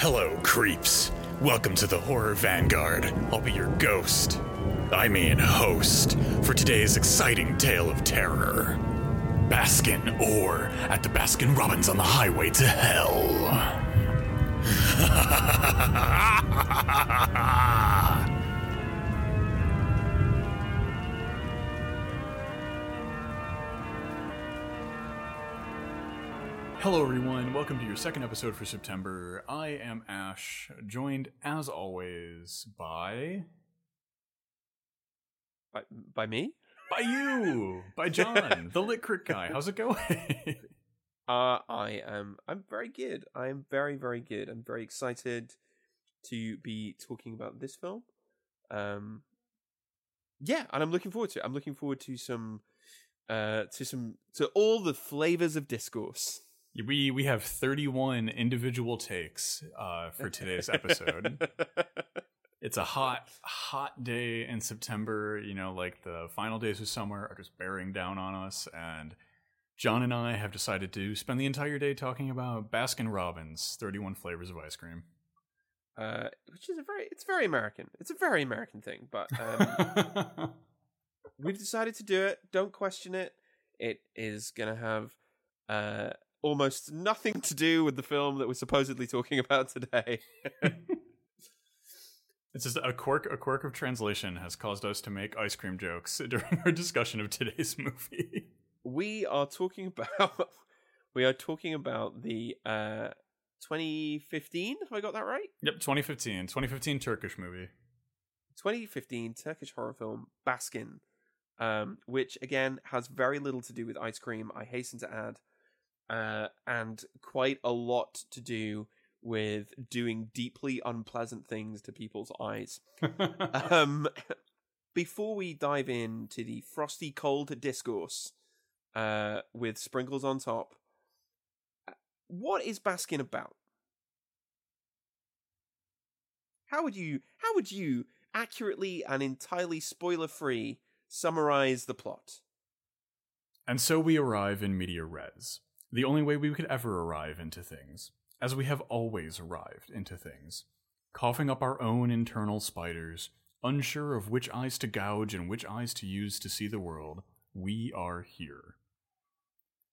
Hello, creeps. Welcome to the Horror Vanguard. I'll be your ghost. I mean, host, for today's exciting tale of terror. Baskin, or at the Baskin Robbins on the highway to hell. Hello, everyone. Welcome to your second episode for September. I am Ash, joined as always by. By, by me? By you! By John, the Lit Crit guy. How's it going? Uh, I am. I'm very good. I am very, very good. I'm very excited to be talking about this film. Um, yeah, and I'm looking forward to it. I'm looking forward to some, uh, to some, to all the flavors of discourse. We we have 31 individual takes uh, for today's episode. it's a hot, hot day in September. You know, like the final days of summer are just bearing down on us, and John and I have decided to spend the entire day talking about Baskin Robbins 31 flavors of ice cream. uh, which is a very, it's very American. It's a very American thing, but um, we've decided to do it. Don't question it. It is going to have uh, almost nothing to do with the film that we're supposedly talking about today. it's just a quirk. A quirk of translation has caused us to make ice cream jokes during our discussion of today's movie. we are talking about we are talking about the uh 2015 have i got that right Yep, 2015, 2015 Turkish movie. 2015 turkish horror film baskin um which again has very little to do with ice cream i hasten to add uh and quite a lot to do with doing deeply unpleasant things to people's eyes. Um before we dive into the frosty cold discourse uh with sprinkles on top uh, what is baskin about? How would you how would you accurately and entirely spoiler free summarize the plot? And so we arrive in media res, the only way we could ever arrive into things, as we have always arrived into things, coughing up our own internal spiders, unsure of which eyes to gouge and which eyes to use to see the world. We are here.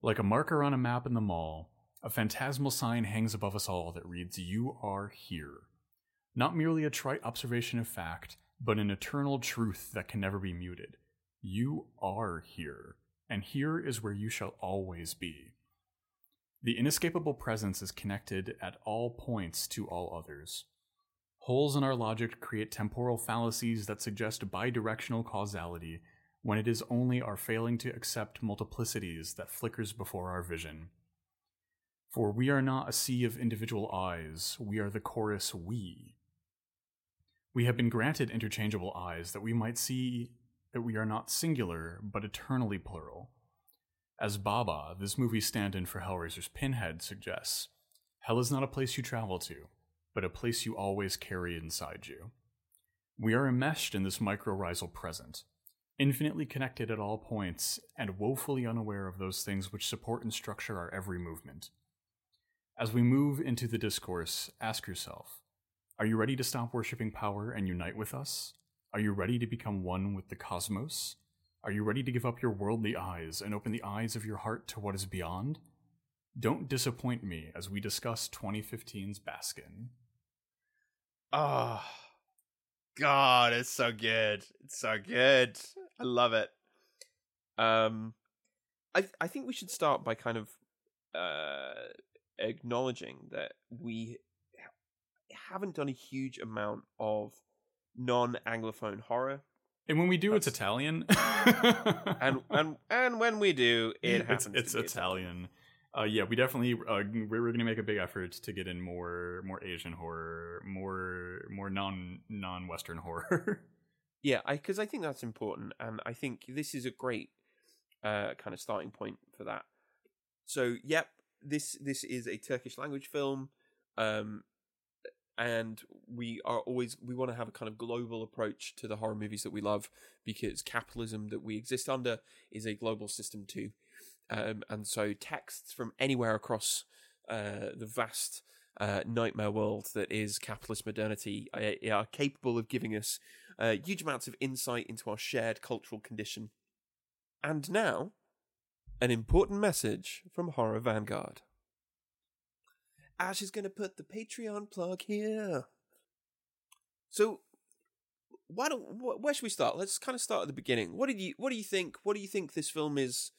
Like a marker on a map in the mall, a phantasmal sign hangs above us all that reads, You are here. Not merely a trite observation of fact, but an eternal truth that can never be muted. You are here, and here is where you shall always be. The inescapable presence is connected at all points to all others. Holes in our logic create temporal fallacies that suggest bidirectional causality when it is only our failing to accept multiplicities that flickers before our vision. For we are not a sea of individual eyes, we are the chorus we. We have been granted interchangeable eyes that we might see that we are not singular, but eternally plural. As Baba, this movie's stand in for Hellraiser's Pinhead, suggests, hell is not a place you travel to, but a place you always carry inside you. We are enmeshed in this mycorrhizal present, infinitely connected at all points, and woefully unaware of those things which support and structure our every movement. As we move into the discourse, ask yourself Are you ready to stop worshipping power and unite with us? Are you ready to become one with the cosmos? Are you ready to give up your worldly eyes and open the eyes of your heart to what is beyond? Don't disappoint me as we discuss 2015's Baskin. oh god it's so good it's so good i love it um i i think we should start by kind of uh acknowledging that we haven't done a huge amount of non-anglophone horror And when we do, it's Italian. and and and when we do it it's, happens it's be Italian. Uh, yeah, we definitely uh, we're, we're going to make a big effort to get in more more Asian horror, more more non non Western horror. Yeah, I because I think that's important, and I think this is a great uh, kind of starting point for that. So, yep, this this is a Turkish language film, um, and we are always we want to have a kind of global approach to the horror movies that we love because capitalism that we exist under is a global system too, um, and so texts from anywhere across uh, the vast uh, nightmare world that is capitalist modernity uh, are capable of giving us uh, huge amounts of insight into our shared cultural condition. And now, an important message from Horror Vanguard. Ash is going to put the Patreon plug here. So, why don't wh- where should we start? Let's kind of start at the beginning. What did you What do you think? What do you think this film is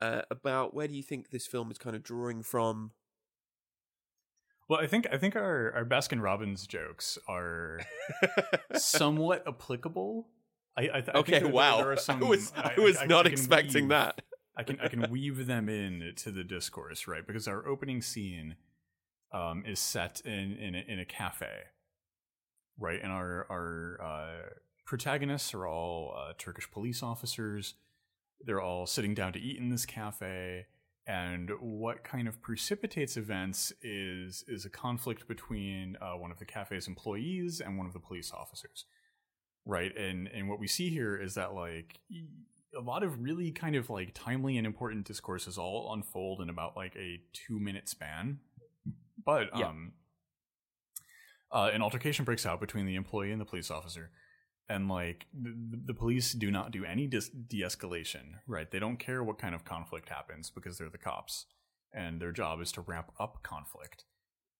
uh, about? Where do you think this film is kind of drawing from? Well, I think I think our our Baskin Robbins jokes are somewhat applicable. I, I, th- I think okay, there- wow. There are some, I was I, was I- I not expecting weave- that. I can I can weave them in to the discourse, right? Because our opening scene um, is set in in a, in a cafe, right? And our our uh, protagonists are all uh, Turkish police officers. They're all sitting down to eat in this cafe, and what kind of precipitates events is is a conflict between uh, one of the cafe's employees and one of the police officers, right? And and what we see here is that like a lot of really kind of like timely and important discourses all unfold in about like a two minute span. But Yeah. um, uh, an altercation breaks out between the employee and the police officer, and like the, the police do not do any dis- de-escalation. Right? They don't care what kind of conflict happens because they're the cops, and their job is to ramp up conflict.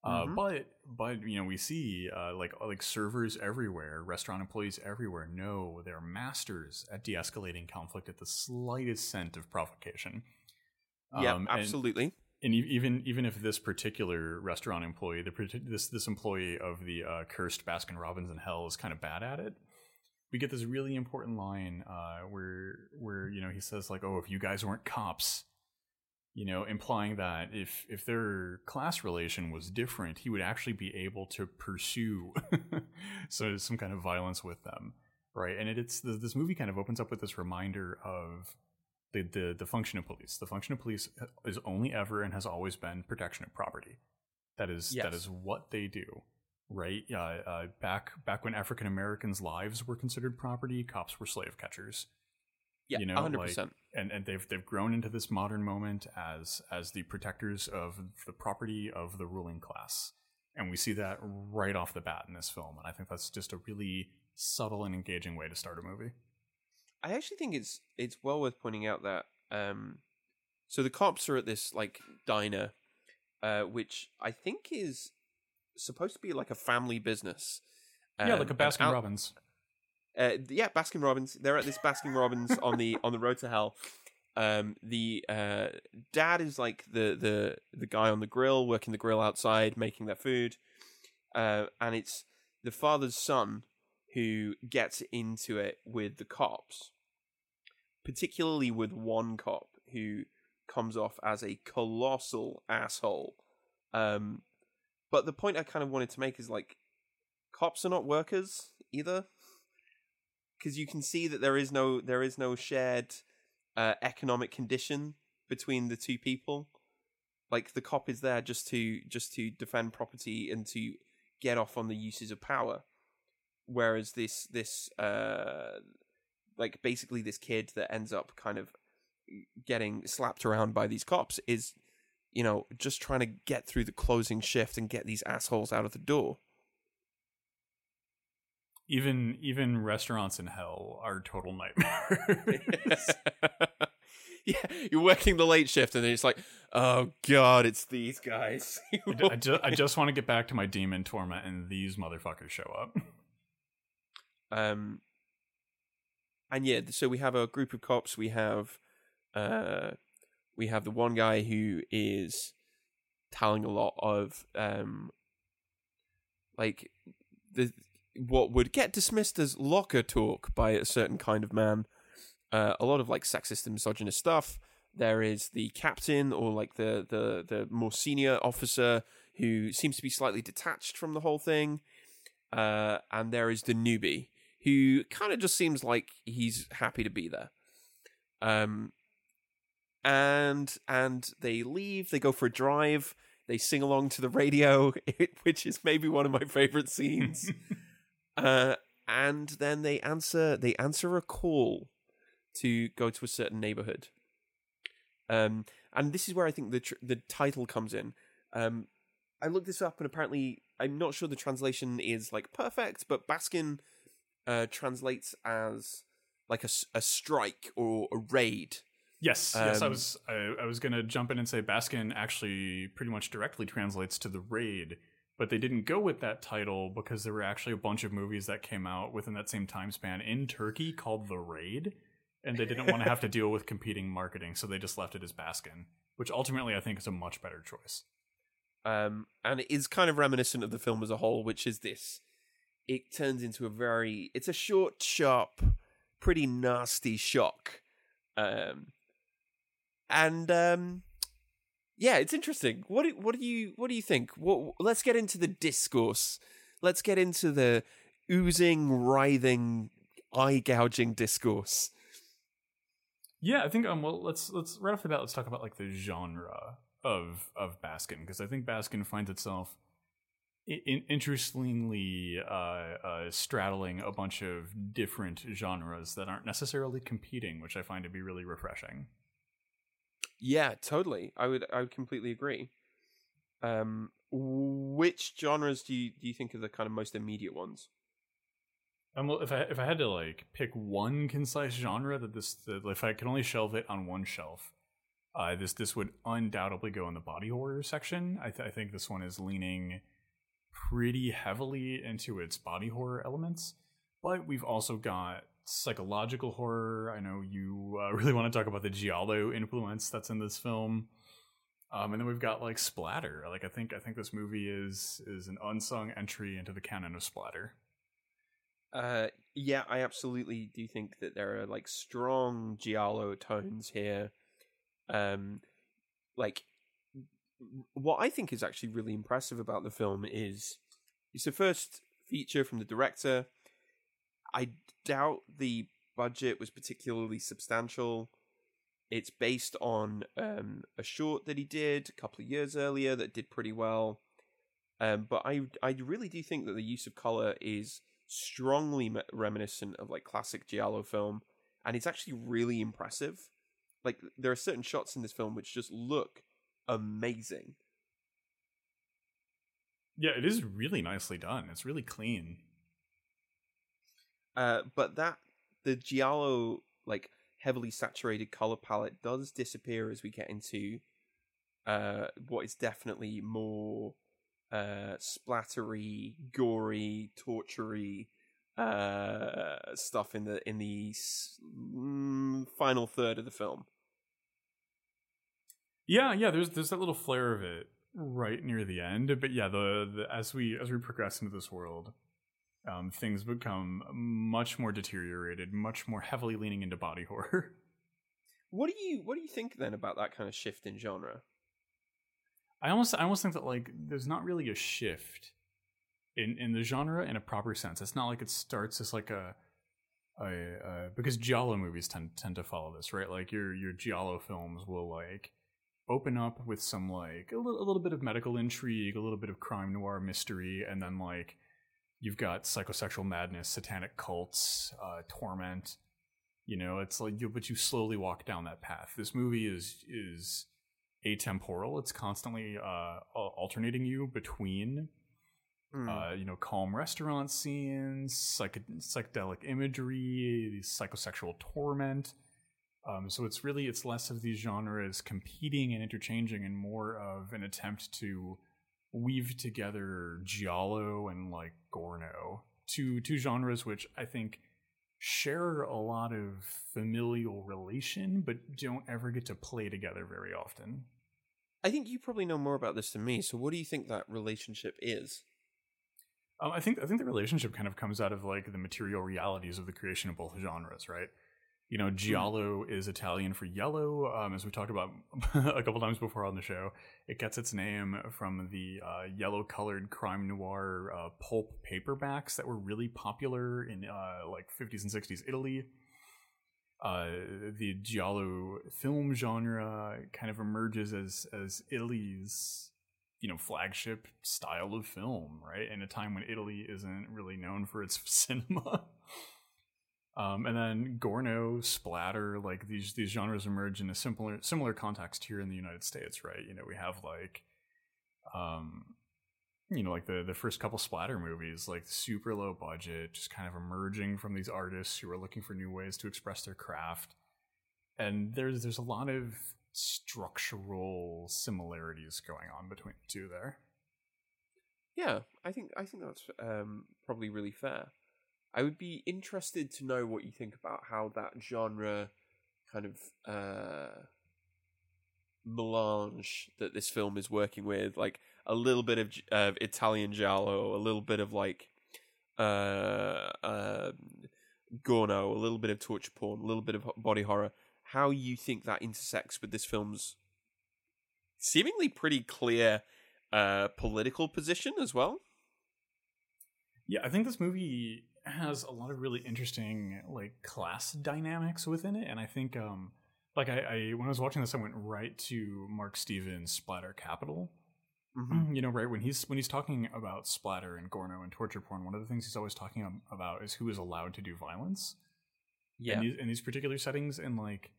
Uh, Mhm. but but you know we see uh, like like servers everywhere, restaurant employees everywhere know they're masters at de-escalating conflict at the slightest scent of provocation. yeah, Um, and- absolutely. And even even if this particular restaurant employee, the this this employee of the uh, cursed Baskin Robbins in hell is kind of bad at it. We get this really important line uh, where where you know he says like, "Oh, if you guys weren't cops," you know, implying that if if their class relation was different, he would actually be able to pursue so some kind of violence with them, right? And it, it's this movie kind of opens up with this reminder of the, the the function of police. The function of police is only ever and has always been protection of property. That is that Yes. is what they do, right? Uh, uh, back back when African Americans' lives were considered property, cops were slave catchers. Yeah, you know, hundred like- percent. and and they've they've grown into this modern moment as as the protectors of the property of the ruling class, and we see that right off the bat in this film. And I think that's just a really subtle and engaging way to start a movie. I actually think it's it's well worth pointing out that um, so the cops are at this like diner, uh, which I think is supposed to be like a family business. yeah, Um, like a Baskin out- Robbins. Uh, yeah, Baskin Robbins. They're at this Baskin Robbins on the on the road to hell. Um, the uh, dad is like the the the guy on the grill, working the grill outside, making their food, uh, and it's the father's son who gets into it with the cops, particularly with one cop who comes off as a colossal asshole. Um, but the point I kind of wanted to make is like, cops are not workers either because you can see that there is no there is no shared uh, economic condition between the two people. Like the cop is there just to just to defend property and to get off on the uses of power, whereas this this uh like basically this kid that ends up kind of getting slapped around by these cops is you know just trying to get through the closing shift and get these assholes out of the door. Even even restaurants in hell are total nightmares. yeah, you're working the late shift, and then it's like, oh god, it's these guys. I, ju- I, ju- I just want to get back to my demon torment, and these motherfuckers show up. Um, and yeah, so we have a group of cops. We have, uh, we have the one guy who is telling a lot of um, like the what would get dismissed as locker talk by a certain kind of man. Uh, a lot of like sexist and misogynist stuff. There is the captain or like the the the more senior officer who seems to be slightly detached from the whole thing. Uh, and there is the newbie who kind of just seems like he's happy to be there. Um, and and they leave. They go for a drive. They sing along to the radio, which is maybe one of my favorite scenes. uh, and then they answer. They answer a call to go to a certain neighborhood. Um, and this is where I think the tr- the title comes in. Um, I looked this up and apparently I'm not sure the translation is like perfect, but Baskin uh, translates as like a, a strike or a raid. Yes, yes. I Um, was I, I was gonna jump in and say Baskin actually pretty much directly translates to the raid, but they didn't go with that title because there were actually a bunch of movies that came out within that same time span in Turkey called The Raid, and they didn't want to have to deal with competing marketing, so they just left it as Baskin, which ultimately I think is a much better choice. um, and it is kind of reminiscent of the film as a whole, which is this. It turns into a very, it's a short, sharp, pretty nasty shock, um, and um, yeah, it's interesting. What do, what do you what do you think? What, let's get into the discourse. Let's get into the oozing, writhing, eye gouging discourse. Yeah, I think um well let's let's right off the bat let's talk about like the genre of of Baskin because I think Baskin finds itself in, interestingly uh, uh, straddling a bunch of different genres that aren't necessarily competing, which I find to be really refreshing. Yeah, totally. I would I would completely agree. Um, which genres do you do you think are the kind of most immediate ones? Um, well, if I if I had to like pick one concise genre that this that if I could only shelve it on one shelf, uh, this this would undoubtedly go in the body horror section. I, th- I think this one is leaning pretty heavily into its body horror elements, but we've also got psychological horror. I know you uh, really want to talk about the giallo influence that's in this film. Um, and then we've got like splatter. Like I think I think this movie is is an unsung entry into the canon of splatter. Uh, yeah, I absolutely do think that there are like strong giallo tones here. Um, like what I think is actually really impressive about the film is it's the first feature from the director. I doubt the budget was particularly substantial. It's based on um, a short that he did a couple of years earlier that did pretty well. Um, but I I really do think that the use of color is strongly reminiscent of like classic giallo film, and it's actually really impressive. Like there are certain shots in this film which just look amazing. Yeah, it is really nicely done. It's really clean. Uh, but that the giallo like heavily saturated color palette does disappear as we get into uh what is definitely more uh splattery, gory, tortury uh stuff in the in the s- mm, final third of the film. Yeah, yeah. There's there's that little flare of it right near the end, but yeah, the, the as we as we progress into this world, um, things become much more deteriorated, much more heavily leaning into body horror. What do you what do you think then about that kind of shift in genre? I almost I almost think that like there's not really a shift in in the genre in a proper sense. It's not like it starts as like a a, uh, because giallo movies tend tend to follow this, right? Like your your giallo films will like open up with some like a little, a little bit of medical intrigue, a little bit of crime noir mystery, and then like you've got psychosexual madness, satanic cults, uh, torment. You know, it's like you, but you slowly walk down that path. This movie is is atemporal. It's constantly uh, alternating you between Hmm. uh, you know, calm restaurant scenes, psych- psychedelic imagery, psychosexual torment. Um, so it's really it's less of these genres competing and interchanging, and more of an attempt to weave together giallo and like gorno, two two genres which I think share a lot of familial relation, but don't ever get to play together very often. I think you probably know more about this than me. So what do you think that relationship is? Um, I think I think the relationship kind of comes out of like the material realities of the creation of both genres, right? You know, giallo is Italian for yellow, um, as we talked about a couple times before on the show. It gets its name from the uh, yellow-colored crime noir uh, pulp paperbacks that were really popular in uh, like 50s and 60s Italy. Uh, the giallo film genre kind of emerges as as Italy's you know flagship style of film right in a time when italy isn't really known for its cinema um, and then gorno splatter like these these genres emerge in a similar similar context here in the united states right? You know we have like um you know like the the first couple splatter movies like super low budget just kind of emerging from these artists who are looking for new ways to express their craft. And there's there's a lot of structural similarities going on between the two there. Yeah, I think I think that's um, probably really fair. I would be interested to know what you think about how that genre kind of uh, melange that this film is working with, like a little bit of, of Italian giallo, a little bit of like uh, uh, Gorno, a little bit of torture porn, a little bit of body horror. How you think that intersects with this film's seemingly pretty clear uh, political position as well? Yeah, I think this movie has a lot of really interesting like class dynamics within it, and I think um like I, I when I was watching this, I went right to Mark Steven's Splatter Capital. Mm-hmm. You know, right when he's when he's talking about splatter and Gorno and torture porn, one of the things he's always talking about is who is allowed to do violence. Yeah. in these, in these particular settings, and like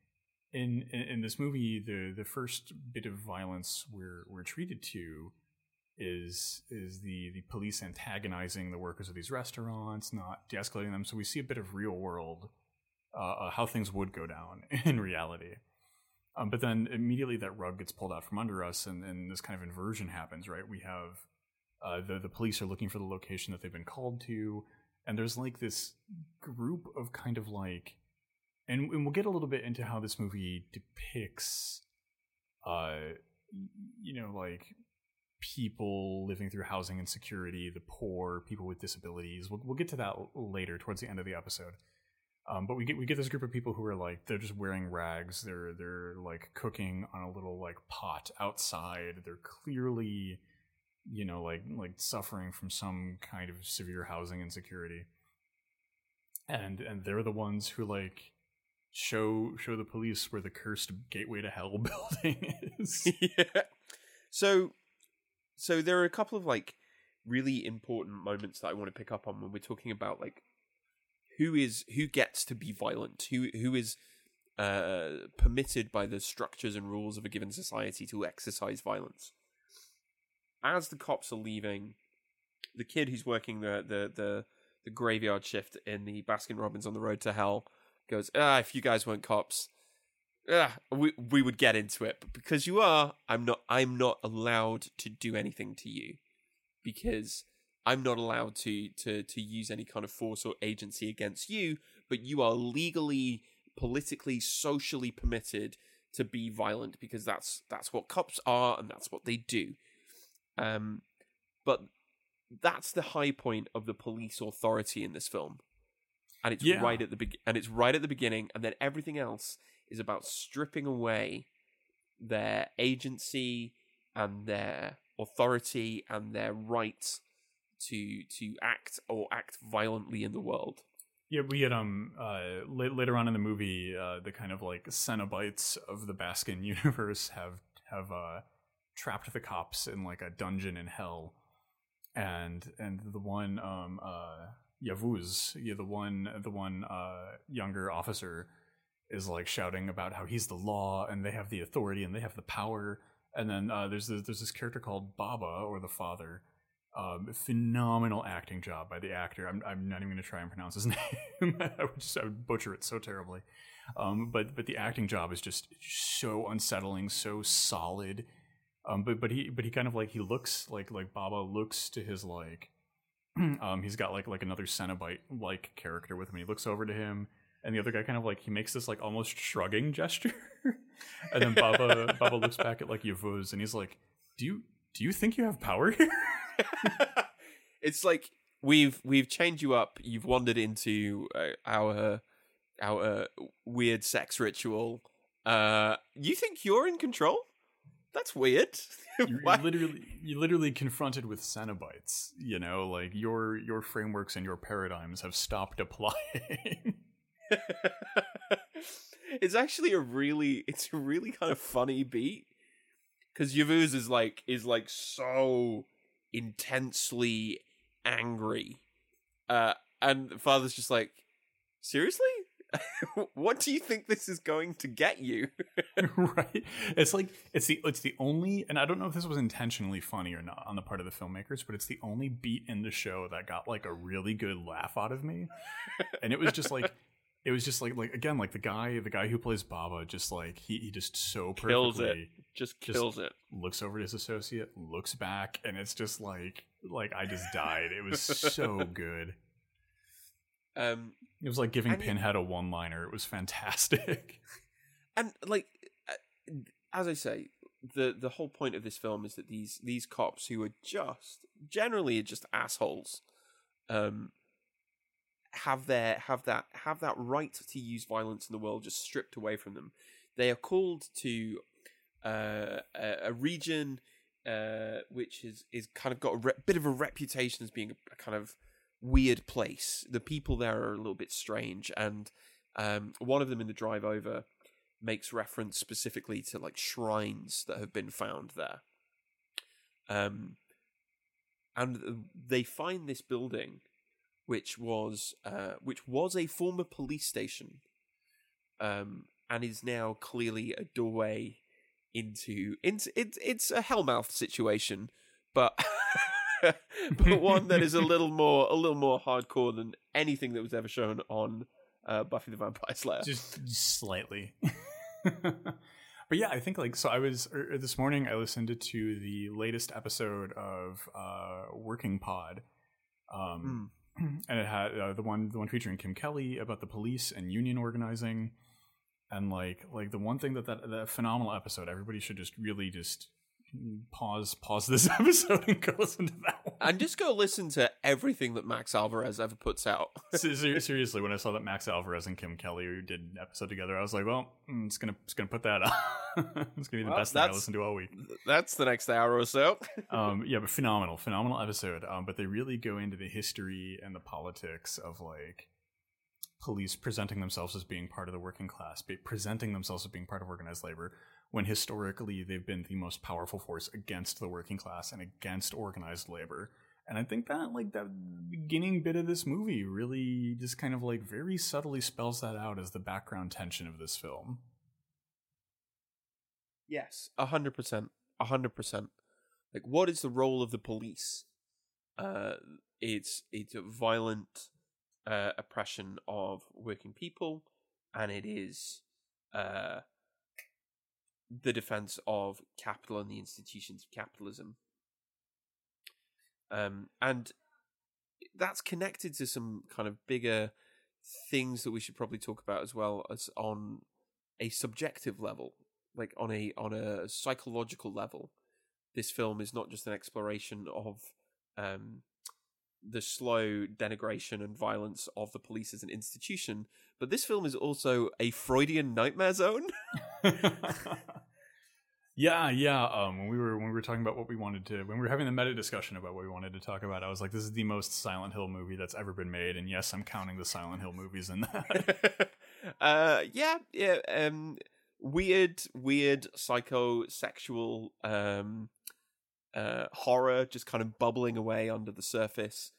in, in in this movie, the the first bit of violence we're we're treated to is is the the police antagonizing the workers of these restaurants, not de-escalating them. So we see a bit of real world uh, uh, how things would go down in reality. Um, but then immediately that rug gets pulled out from under us, and, and this kind of inversion happens. Right, we have uh, the the police are looking for the location that they've been called to, and there's like this group of kind of like, and, and we'll get a little bit into how this movie depicts, uh, you know, like people living through housing insecurity, the poor, people with disabilities. We'll we'll get to that later towards the end of the episode. Um, but we get we get this group of people who are like they're just wearing rags. They're they're like cooking on a little like pot outside. They're clearly, you know, like like suffering from some kind of severe housing insecurity. And and they're the ones who like show show the police where the cursed gateway to hell building is. yeah. So, so there are a couple of like really important moments that I want to pick up on when we're talking about like who is who gets to be violent, who who is uh, permitted by the structures and rules of a given society to exercise violence. As the cops are leaving, the kid who's working the the the, the graveyard shift in the Baskin Robbins on the road to hell goes, "Ah, if you guys weren't cops, ah, we we would get into it, but because you are, I'm not. I'm not allowed to do anything to you because I'm not allowed to to to use any kind of force or agency against you. But you are legally, politically, socially permitted to be violent because that's that's what cops are and that's what they do. Um, but that's the high point of the police authority in this film, and it's Yeah. right at the be- and it's right at the beginning, and then everything else is about stripping away their agency and their authority and their right to to act or act violently in the world. Yeah, we get um uh la- later on in the movie, uh the kind of like Cenobites of the Baskin universe have have uh trapped the cops in like a dungeon in hell, and and the one um uh Yavuz, yeah, the one the one uh younger officer is like shouting about how he's the law and they have the authority and they have the power, and then uh there's this, there's this character called Baba or the father. Um, phenomenal acting job by the actor. I'm, I'm not even going to try and pronounce his name. I would just I would butcher it so terribly. Um, but but the acting job is just so unsettling, so solid. Um, but but he but he kind of like he looks like like Baba looks to his like um he's got like like another Cenobite like character with him. He looks over to him, and the other guy kind of like he makes this like almost shrugging gesture, and then Baba Baba looks back at like Yavuz, and he's like, "Do you do you think you have power here?" it's like we've we've changed you up. You've wandered into uh, our our weird sex ritual. Uh, you think you're in control? That's weird. you're, you're literally you're literally confronted with Cenobites. You know, like your your frameworks and your paradigms have stopped applying. it's actually a really it's a really kind of funny beat because Yavuz is like is like so intensely angry, uh, and father's just like, seriously, what do you think this is going to get you? right. It's like it's the it's the only and I don't know if this was intentionally funny or not on the part of the filmmakers, but it's the only beat in the show that got like a really good laugh out of me. And it was just like it was just like like again like the guy the guy who plays Baba just like he, he just so perfectly Kills it. Just Just- kills it. looks over at his associate, looks back, and it's just like like I just died. It was so good. Um, It was like giving Pinhead a one liner. It was fantastic. and like uh, as I say, the the whole point of this film is that these these cops who are just generally just assholes, um, have their have that have that right to use violence in the world just stripped away from them. They are called to uh, a, a region uh, which is is kind of got a re- bit of a reputation as being a, kind of weird place. The people there are a little bit strange, and um, one of them in the drive over makes reference specifically to like shrines that have been found there. Um, and they find this building, which was uh, which was a former police station, um, and is now clearly a doorway into into it's it's a hellmouth situation, but but one that is a little more a little more hardcore than anything that was ever shown on uh, Buffy the Vampire Slayer. just, just slightly. but yeah, I think like so. I was er, this morning. I listened to the latest episode of uh, Working Pod, um, and it had uh, the one the one featuring Kim Kelly about the police and union organizing, and like like the one thing that that, that phenomenal episode. Everybody should just really just pause pause this episode and go listen to that. And just go listen to everything that Max Alvarez ever puts out. Seriously, when I saw that Max Alvarez and Kim Kelly did an episode together, I was like, "Well, mm, it's gonna it's gonna put that up. it's gonna be the Well, best thing I listen to all week." That's the next hour or so. um, yeah, but phenomenal, phenomenal episode. Um, but they really go into the history and the politics of like police presenting themselves as being part of the working class, presenting themselves as being part of organized labor, when historically they've been the most powerful force against the working class and against organized labor. And I think that like that beginning bit of this movie really just kind of like very subtly spells that out as the background tension of this film. Yes, a hundred percent, a hundred percent. Like, what is the role of the police? Uh, it's it's a violent uh, oppression of working people, and it is uh, the defense of capital and the institutions of capitalism. Um, and that's connected to some kind of bigger things that we should probably talk about as well as on a subjective level like on a on a psychological level this film is not just an exploration of um the slow denigration and violence of the police as an institution but this film is also a freudian nightmare zone yeah, yeah. Um, when we were when we were talking about what we wanted to, when we were having the meta discussion about what we wanted to talk about, I was like, "This is the most Silent Hill movie that's ever been made," and yes, I'm counting the Silent Hill movies in that. uh yeah yeah um weird weird psychosexual um uh horror just kind of bubbling away under the surface.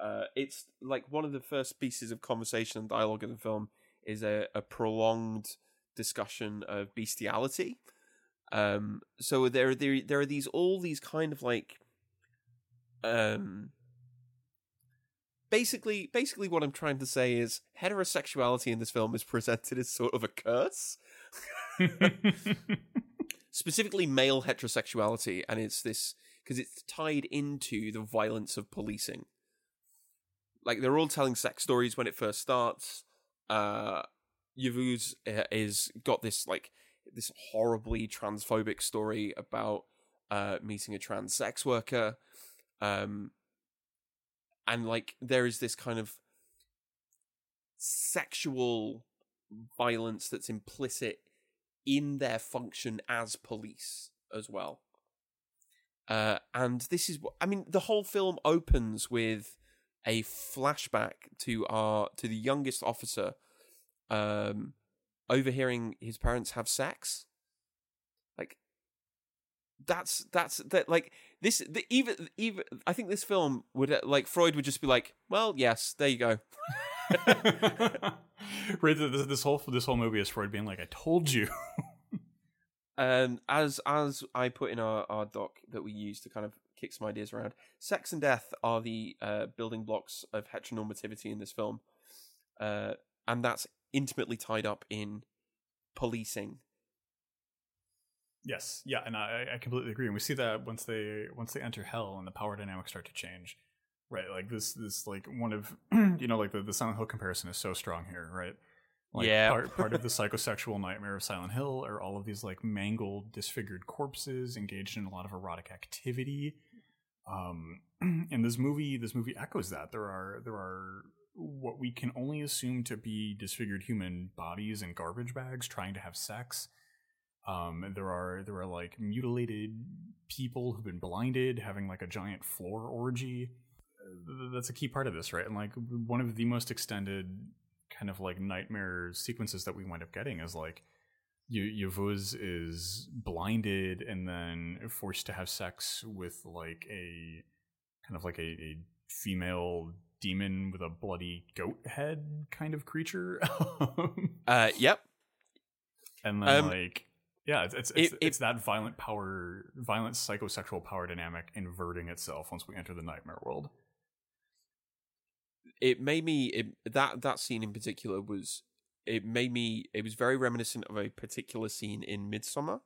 Uh it's like one of the first pieces of conversation and dialogue in the film is a, a prolonged discussion of bestiality. Um so there there there are these all these kind of like um basically basically what i'm trying to say is heterosexuality in this film is presented as sort of a curse specifically male heterosexuality and it's this because it's tied into the violence of policing. Like they're all telling sex stories when it first starts. Uh Yavuz uh, is got this like this horribly transphobic story about uh meeting a trans sex worker. Um and like there is this kind of sexual violence that's implicit in their function as police as well. Uh, and this is what I mean. The whole film opens with a flashback to our to the youngest officer, um, overhearing his parents have sex. Like that's that's that like this the, even even I think this film would like Freud would just be like, well, yes, there you go. right, this, this whole this whole movie is Freud being like, "I told you." um, as as I put in our our doc that we use to kind of kick some ideas around, sex and death are the uh, building blocks of heteronormativity in this film, uh, and that's intimately tied up in policing. Yes, yeah, and I, I completely agree. And we see that once they once they enter hell and the power dynamics start to change, right? Like this this like one of you know like the the Silent Hill comparison is so strong here, right? Like Yeah. part part of the psychosexual nightmare of Silent Hill are all of these like mangled, disfigured corpses engaged in a lot of erotic activity. Um, and this movie this movie echoes that. There are there are what we can only assume to be disfigured human bodies in garbage bags trying to have sex. Um, and there are there are like mutilated people who've been blinded having like a giant floor orgy. That's a key part of this, right? And like one of the most extended kind of like nightmare sequences that we wind up getting is like Y- Yavuz is blinded and then forced to have sex with like a kind of like a, a female demon with a bloody goat head kind of creature. Uh, yep. and then Um, like yeah it's it's it- it's, it- it's that violent power violent psychosexual power dynamic inverting itself once we enter the nightmare world it made me it, that that scene in particular was it made me it was very reminiscent of a particular scene in Midsommar,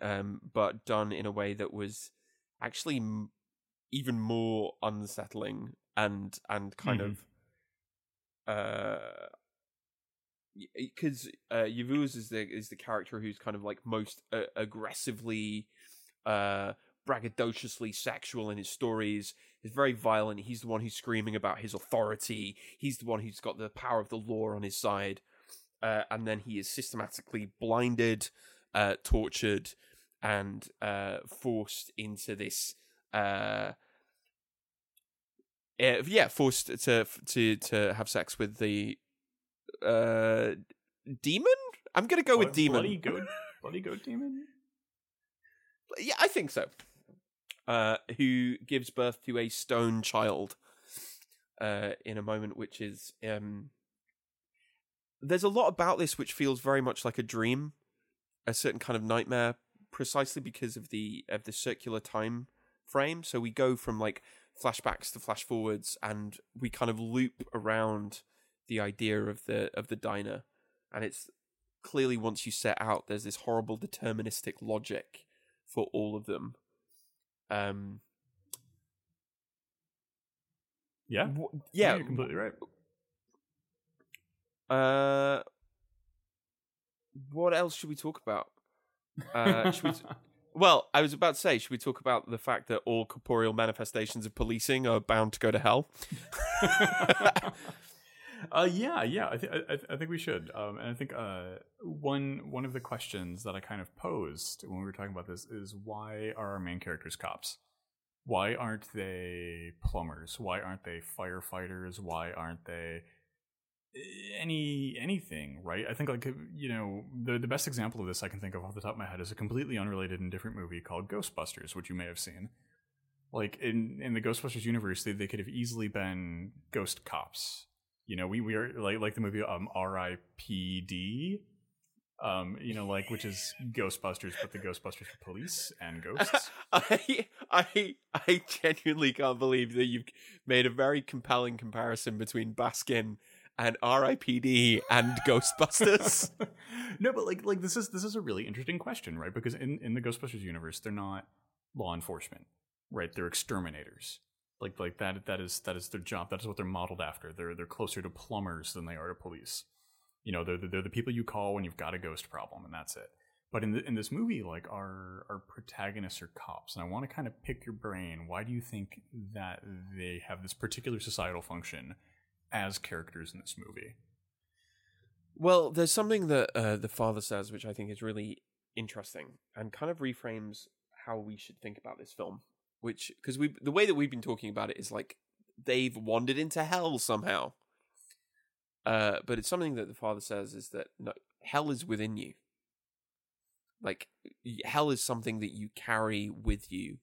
um, but done in a way that was actually m- even more unsettling and and kind Mhm. of uh because uh Yavuz is the is the character who's kind of like most uh, aggressively uh braggadociously sexual in his stories is very violent he's the one who's screaming about his authority he's the one who's got the power of the law on his side uh, and then he is systematically blinded uh tortured and uh forced into this uh uh, yeah, forced to to to have sex with the uh demon. I'm gonna go with demon. bloody goat bloody goat demon Yeah, I think so. Uh, who gives birth to a stone child? Uh, in a moment which is um. There's a lot about this which feels very much like a dream, a certain kind of nightmare, precisely because of the of the circular time frame. So we go from like flashbacks to flash forwards, and we kind of loop around the idea of the of the diner, and it's clearly once you set out, there's this horrible deterministic logic for all of them. Um, yeah wh- yeah, you're completely right Uh, what else should we talk about? Uh, should we t- well, I was about to say, should we talk about the fact that all corporeal manifestations of policing are bound to go to hell? uh, yeah, yeah. I, th- I, I- I think we should. Um, and I think uh, one one of the questions that I kind of posed when we were talking about this is why are our main characters cops? Why aren't they plumbers? Why aren't they firefighters? Why aren't they eh, any anything? Right? I think like you know the the best example of this I can think of off the top of my head is a completely unrelated and different movie called Ghostbusters, which you may have seen like in in the Ghostbusters universe, they, they could have easily been ghost cops. You know, we we are like like the movie um R.I.P.D. Um, you know, like which is Ghostbusters, but the Ghostbusters for police and ghosts. I I I genuinely can't believe that you've made a very compelling comparison between Baskin and R.I.P.D. and Ghostbusters. no, but like like this is this is a really interesting question, right? Because in in the Ghostbusters universe, they're not law enforcement, right? They're exterminators. Like like that that is that is their job. That is what they're modeled after. They're they're closer to plumbers than they are to police. You know, they're the, they're the people you call when you've got a ghost problem, and that's it. But in the, in this movie, like our our protagonists are cops, and I want to kind of pick your brain. Why do you think that they have this particular societal function as characters in this movie? Well, there's something that uh, the father says, which I think is really interesting and kind of reframes how we should think about this film. Which, because we, the way that we've been talking about it is like they've wandered into hell somehow. Uh, but it's something that the father says is that no, hell is within you. Like hell is something that you carry with you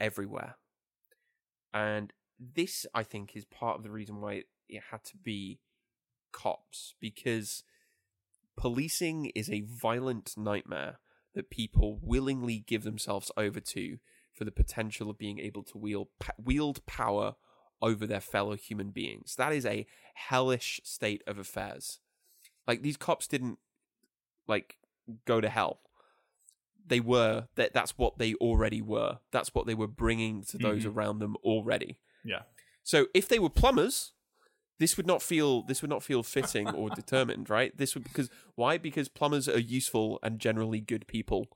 everywhere, and this I think is part of the reason why it, it had to be cops because policing is a violent nightmare that people willingly give themselves over to for the potential of being able to wield wield power over their fellow human beings. That is a hellish state of affairs. Like these cops didn't like go to hell. They were that that's what they already were. That's what they were bringing to those Mhm. around them already. Yeah. So if they were plumbers, this would not feel this would not feel fitting or determined, right? This would because why? Because plumbers are useful and generally good people.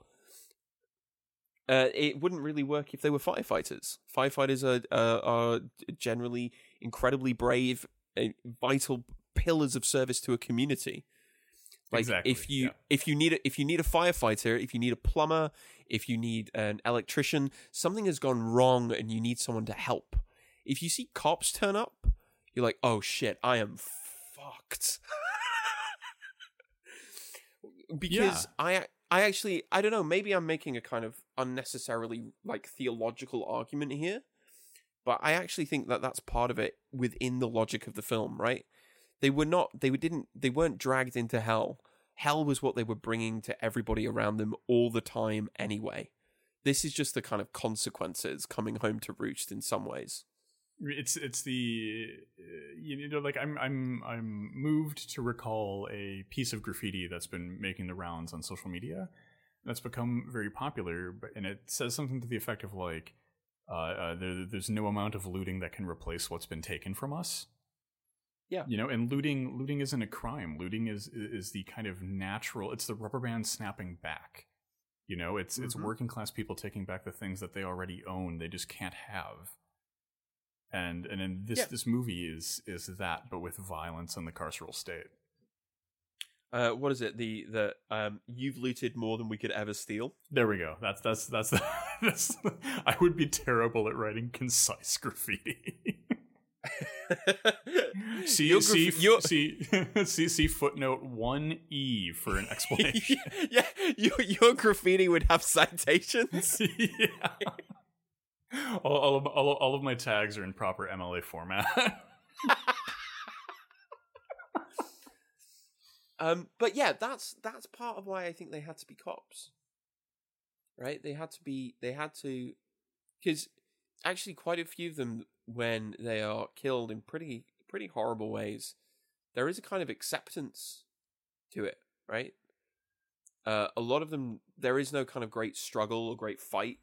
Uh, it wouldn't really work if they were firefighters. Firefighters are uh, are generally incredibly brave, uh, vital pillars of service to a community. Like Exactly, if you yeah. if you need a, if you need a firefighter, if you need a plumber, if you need an electrician, something has gone wrong and you need someone to help. If you see cops turn up, you're like, "Oh shit, I am fucked." because I I actually I don't know, maybe I'm making a kind of unnecessarily like theological argument here, but I actually think that that's part of it within the logic of the film, right? They were not they didn't they weren't dragged into hell. Hell was what they were bringing to everybody around them all the time anyway. This is just the kind of consequences coming home to roost in some ways. it's it's the uh, you know like I'm I'm I'm moved to recall a piece of graffiti that's been making the rounds on social media that's become very popular but and it says something to the effect of like uh, uh there, there's no amount of looting that can replace what's been taken from us Yeah. you know and looting looting isn't a crime looting is is the kind of natural it's the rubber band snapping back you know it's it's Mhm. working class people taking back the things that they already own they just can't have and and in this Yeah. this movie is is that but with violence and the carceral state Uh, what is it? The the um, you've looted more than we could ever steal. there we go that's that's that's that's i would be terrible at writing concise graffiti see Your see, graf- see see see footnote 1e for an explanation yeah, your your graffiti would have citations. yeah all, all, of, all, all of my tags are in proper mla format Um, but yeah, that's that's part of why I think they had to be cops, right? They had to be they had to because actually quite a few of them when they are killed in pretty pretty horrible ways, there is a kind of acceptance to it, right? Uh, a lot of them there is no kind of great struggle or great fight.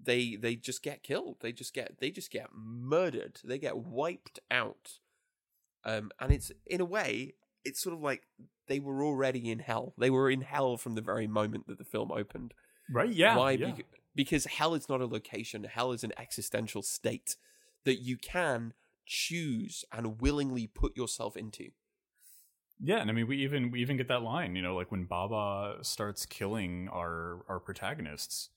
They they just get killed. They just get they just get murdered. They get wiped out. Um, and it's in a way, it's sort of like they were already in hell. They were in hell from the very moment that the film opened. right yeah Why? yeah. Bec- because hell is not a location. Hell is an existential state that you can choose and willingly put yourself into. Yeah, and I mean we even we even get that line, you know, like when Baba starts killing our our protagonists,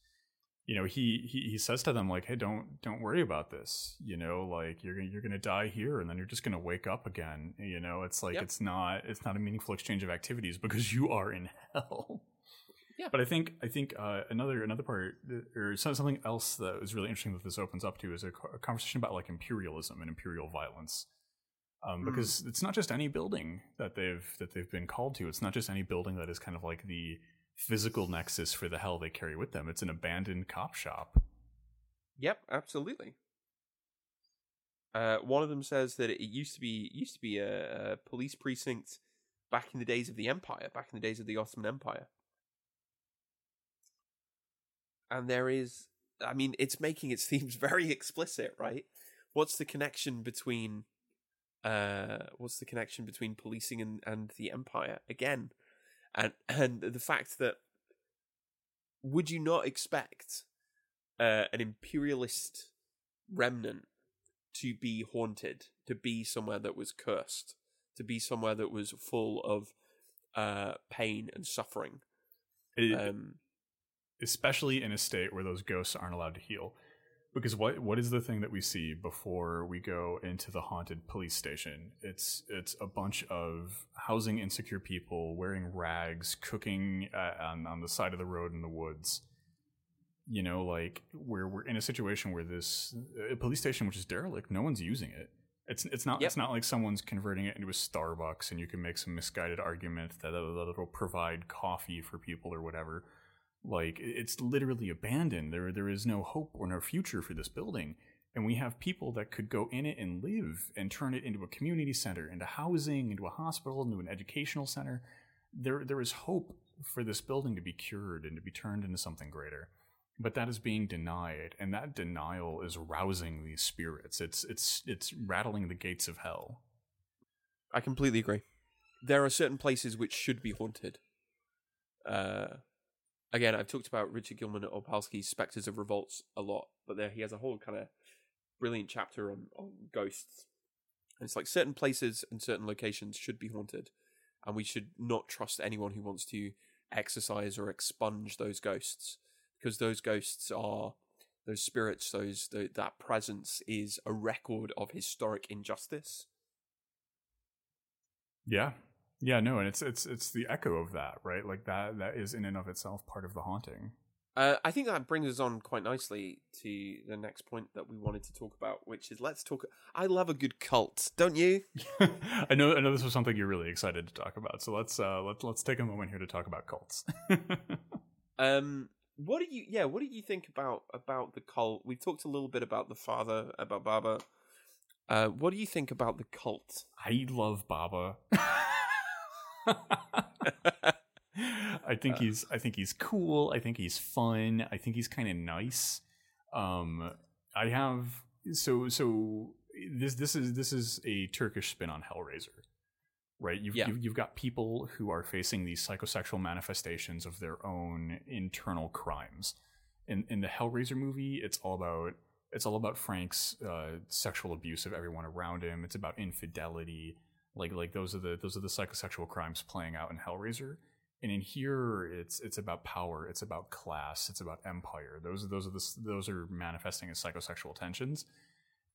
you know, he he, he says to them like, "Hey, don't don't worry about this. You know, like you're gonna you're gonna die here, and then you're just gonna wake up again. You know, it's like Yep. it's not it's not a meaningful exchange of activities because you are in hell." Yeah. But I think I think uh, another another part or something else that is really interesting that this opens up to is a, a conversation about like imperialism and imperial violence um, Mm. because it's not just any building that they've that they've been called to. It's not just any building that is kind of like the physical nexus for the hell they carry with them. It's an abandoned cop shop. Yep, absolutely. Uh, one of them says that it used to be used to be a, a police precinct back in the days of the Empire, back in the days of the Ottoman Empire. And there is, I mean, it's making its themes very explicit, right? What's the connection between, uh, what's the connection between policing and, and the Empire again, and and the fact that would you not expect uh, an imperialist remnant to be haunted, to be somewhere that was cursed, to be somewhere that was full of uh, pain and suffering. It- Um, especially in a state where those ghosts aren't allowed to heal. Because what what is the thing that we see before we go into the haunted police station? It's it's a bunch of housing insecure people wearing rags, cooking uh, on on the side of the road in the woods. You know, like where we're in a situation where this a police station which is derelict, no one's using it, It's it's not Yep. it's not like someone's converting it into a Starbucks and you can make some misguided argument that it'll, that it'll provide coffee for people or whatever. Like it's literally abandoned. There there is no hope or no future for this building, and we have people that could go in it and live and turn it into a community center, into housing, into a hospital, into an educational center. There there is hope for this building to be cured and to be turned into something greater but that is being denied and that denial is rousing these spirits it's it's it's rattling the gates of hell I completely agree. There are certain places which should be haunted. Uh, again, I've talked about Richard Gilman Opalsky's Spectres of Revolts a lot, but there he has a whole kind of brilliant chapter on, on ghosts. And it's like certain places and certain locations should be haunted, and we should not trust anyone who wants to exercise or expunge those ghosts because those ghosts are those spirits those tho- that presence is a record of historic injustice yeah yeah no and it's it's it's the echo of that right like that that is in and of itself part of the haunting Uh, I think that brings us on quite nicely to the next point that we wanted to talk about, which is let's talk. I love a good cult, don't you? i know i know this was something you're really excited to talk about so let's uh let's let's take a moment here to talk about cults Um, what do you? Yeah, what do you think about about the cult? We talked a little bit about the father, about Baba. Uh, what do you think about the cult? i love baba I think Uh. he's I think he's cool. I think he's fun. I think he's kind of nice. Um I have so so this this is this is a Turkish spin on Hellraiser. Right? You've, Yeah. you've you've got people who are facing these psychosexual manifestations of their own internal crimes. In in the Hellraiser movie, it's all about it's all about Frank's uh, sexual abuse of everyone around him. It's about infidelity. Like like those are the those are the psychosexual crimes playing out in Hellraiser. And in here, it's it's about power. It's about class. It's about empire. Those are those are the, those are manifesting as psychosexual tensions.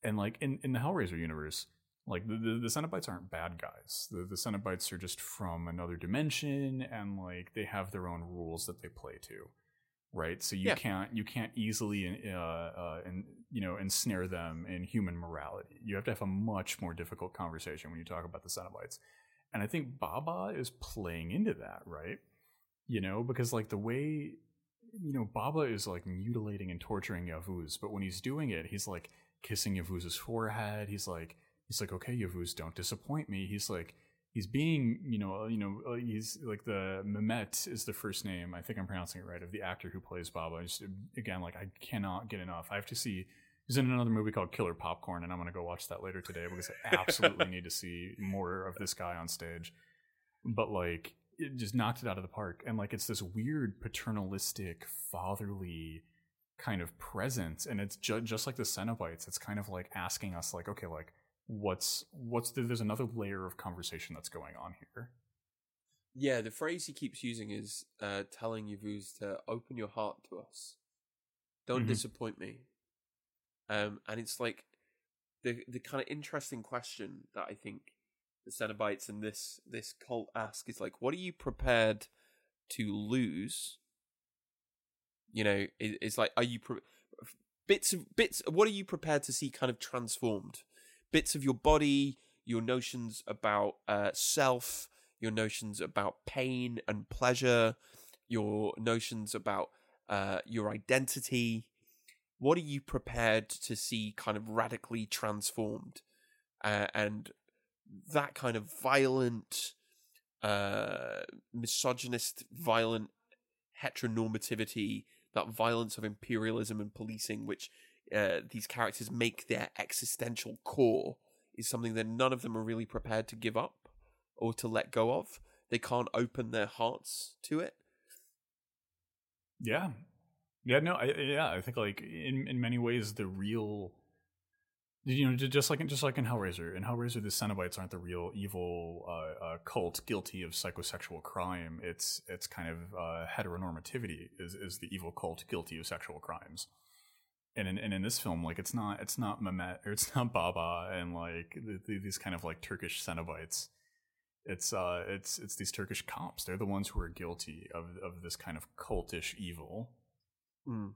And like in, in the Hellraiser universe, like the, the the Cenobites aren't bad guys. The the Cenobites are just from another dimension, and like they have their own rules that they play to, right? So you Yeah. can't you can't easily uh, uh and you know ensnare them in human morality. You have to have a much more difficult conversation when you talk about the Cenobites. And I think Baba is playing into that, right? You know, because like the way, you know, Baba is like mutilating and torturing Yavuz, but when he's doing it, he's like kissing Yavuz's forehead. He's like, he's like, okay, Yavuz, don't disappoint me. He's like, he's being, you know, you know, uh, he's like the Mehmet is the first name. I think I'm pronouncing it right of the actor who plays Baba. Just again, like I cannot get enough. I have to see. He's in another movie called Killer Popcorn, and I'm going to go watch that later today because I absolutely need to see more of this guy on stage. But like, it just knocked it out of the park, and like, it's this weird paternalistic, fatherly kind of presence, and it's ju- just like the Cenobites. It's kind of like asking us, like, okay, like, what's what's the, there's another layer of conversation that's going on here. Yeah, the phrase he keeps using is uh, telling Yavuz to open your heart to us. Don't Mhm. disappoint me. Um, and it's like the the kind of interesting question that I think the Cenobites and this this cult ask is like, what are you prepared to lose? You know, it, it's like, are you pre- bits of bits? What are you prepared to see kind of transformed? Bits of your body, your notions about uh, self, your notions about pain and pleasure, your notions about uh, your identity. What are you prepared to see kind of radically transformed? Uh, and that kind of violent, uh, misogynist, violent heteronormativity, that violence of imperialism and policing, which uh, these characters make their existential core, is something that none of them are really prepared to give up or to let go of. They can't open their hearts to it. Yeah, yeah, no, I, yeah, I think like in in many ways the real, you know, just like just like in Hellraiser, in Hellraiser the Cenobites aren't the real evil uh, uh, cult guilty of psychosexual crime. It's it's kind of uh, heteronormativity is is the evil cult guilty of sexual crimes. And in, and in this film, like it's not it's not Mehmet or it's not Baba and like the, the, these kind of like Turkish Cenobites. It's uh it's it's these Turkish cops. They're the ones who are guilty of of this kind of cultish evil Mm.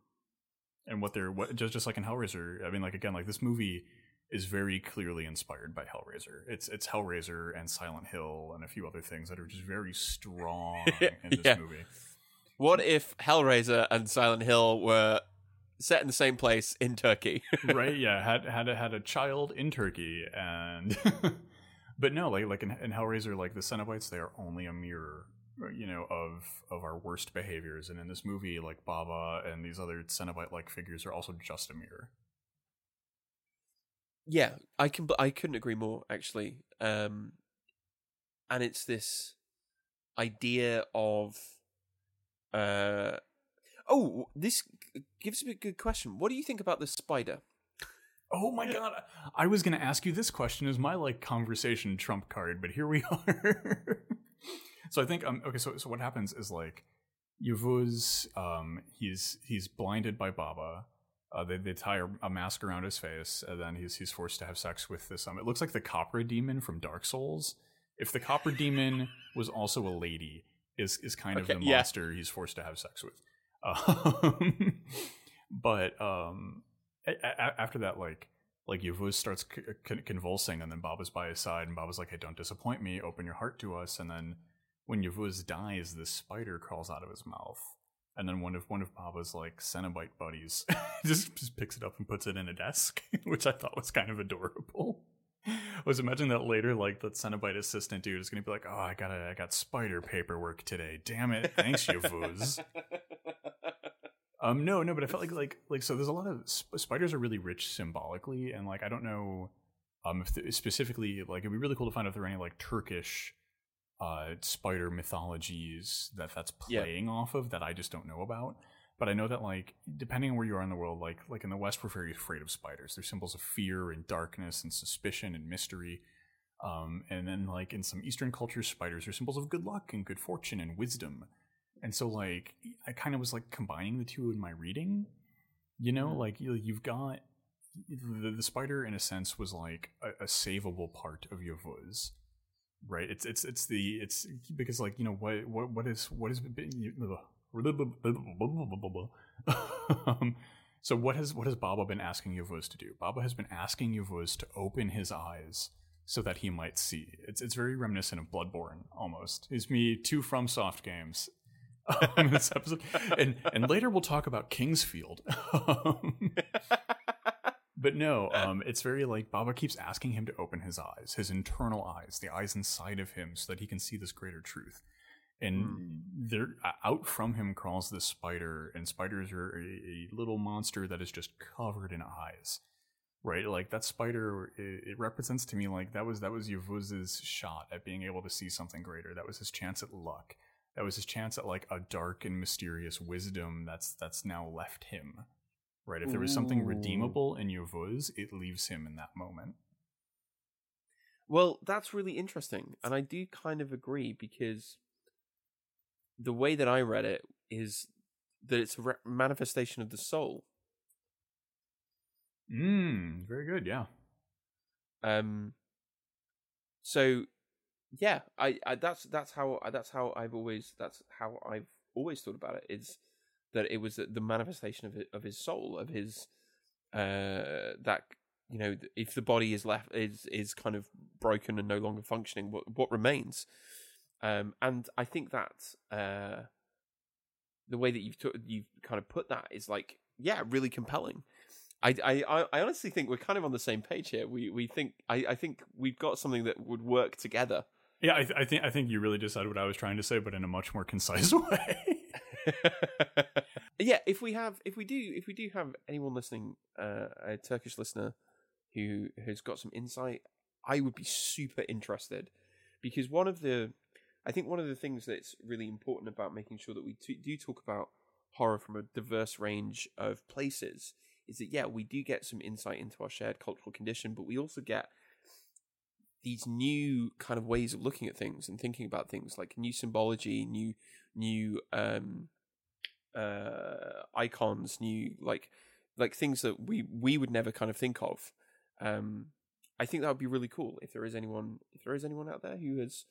and what they're what just just like in Hellraiser. I mean, like again, like this movie, is very clearly inspired by Hellraiser. It's it's Hellraiser and Silent Hill and a few other things that are just very strong in this Yeah. movie. What if Hellraiser and Silent Hill were set in the same place in Turkey? right? Yeah, had had a, had a child in Turkey, and but no, like like in, in Hellraiser, like the Cenobites, they are only a mirror, you know, of of our worst behaviors, and in this movie, like Baba and these other Cenobite like figures are also just a mirror. Yeah, I can. I couldn't agree more. Actually, um, and it's this idea of, uh, oh, this gives me a good question. What do you think about the spider? Oh my god, I was gonna ask you this question as my like conversation trump card, but here we are. so I think um okay, so so what happens is like Yavuz, um, he's he's blinded by Baba. Uh, they they tie a, a mask around his face, and then he's he's forced to have sex with this. Um, it looks like the Capra demon from Dark Souls. If the Capra demon was also a lady, is is kind Okay, of the yeah. monster he's forced to have sex with. Um, but um, a- a- after that, like like Yavuz starts c- convulsing, and then Baba's by his side, and Baba's like, "Hey, don't disappoint me. Open your heart to us." And then when Yavuz dies, this spider crawls out of his mouth, and then one of one of Baba's like Cenobite buddies just just picks it up and puts it in a desk, which I thought was kind of adorable. I was imagining that later, like the Cenobite assistant dude is gonna be like, "Oh, I got I got spider paperwork today. Damn it! Thanks, Yavuz." Um, no, no, but I felt like like like so. There's a lot of sp- spiders are really rich symbolically, and like I don't know, um, if th- specifically like it'd be really cool to find out if there are any like Turkish, uh, spider mythologies that that's Yeah. playing off of that I just don't know about. But I know that like depending on where you are in the world, like like in the West, we're very afraid of spiders. They're symbols of fear and darkness and suspicion and mystery. Um, and then like in some Eastern cultures, spiders are symbols of good luck and good fortune and wisdom. And so like I kind of was like combining the two in my reading. You know, Mhm. like you, you've got the, the spider in a sense was like a, a savable part of Yavuz. Right? It's it's it's the it's because like, you know, what what what is what has been um, so what has what has Baba been asking Yavuz to do? Baba has been asking Yavuz to open his eyes so that he might see. It's it's very reminiscent of Bloodborne almost. It's me two FromSoft games on this episode, and and later we'll talk about King's Field. Um, but no, um, it's very like Baba keeps asking him to open his eyes, his internal eyes, the eyes inside of him, so that he can see this greater truth. And there, out from him crawls this spider, and spiders are a, a little monster that is just covered in eyes. Right, like that spider, it, it represents to me like that was that was Yavuz's shot at being able to see something greater. That was his chance at luck. That was his chance at like a dark and mysterious wisdom that's that's now left him. Right, if there was something Ooh. redeemable in Yavuz, it leaves him in that moment. Well, that's really interesting, and I do kind of agree because the way that I read it is that it's a re- manifestation of the soul. Mm, very good. Yeah. Um. So, yeah, I, I that's that's how that's how I've always that's how I've always thought about it is that it was the- manifestation of it, of his soul of his uh that you know if the body is left is is kind of broken and no longer functioning what what remains um and i think that uh the way that you've t- you've kind of put that is like yeah really compelling I I- I honestly think we're kind of on the same page here. We we think I, I think we've got something that would work together. Yeah, I, th- I think I think you really just said what I was trying to say, but in a much more concise way. yeah, if we have if we do if we do have anyone listening, uh, a Turkish listener who has got some insight, I would be super interested because one of the I think one of the things that's really important about making sure that we t- do talk about horror from a diverse range of places is that yeah we do get some insight into our shared cultural condition, but we also get these new kind of ways of looking at things and thinking about things like new symbology, new new um uh icons, new like like things that we we would never kind of think of. Um I think that would be really cool if there is anyone if there is anyone out there who has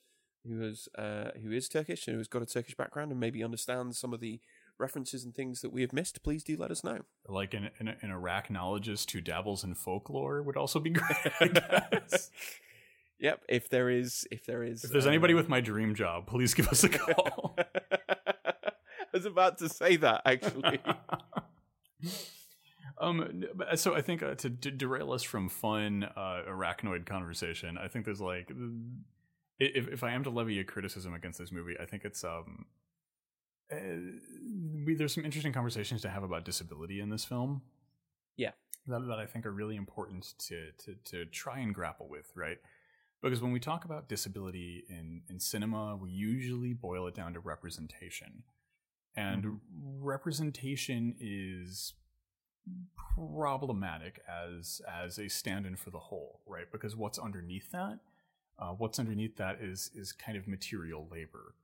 who has uh who is Turkish and who's got a Turkish background and maybe understands some of the references and things that we have missed, please do let us know. Like an, an, an arachnologist who dabbles in folklore would also be great. Yep. If there is, if there is, if there's anybody um, with my dream job, please give us a call. I was about to say that actually. um so i think uh, to, to derail us from fun uh arachnoid conversation i think there's like if, if i am to levy a criticism against this movie i think it's um uh, we, there's some interesting conversations to have about disability in this film Yeah. that, that i think are really important to, to to try and grapple with right because when we talk about disability in in cinema we usually boil it down to representation. And Mhm. representation is problematic as as a stand-in for the whole right? Because what's underneath that uh, what's underneath that is is kind of material labor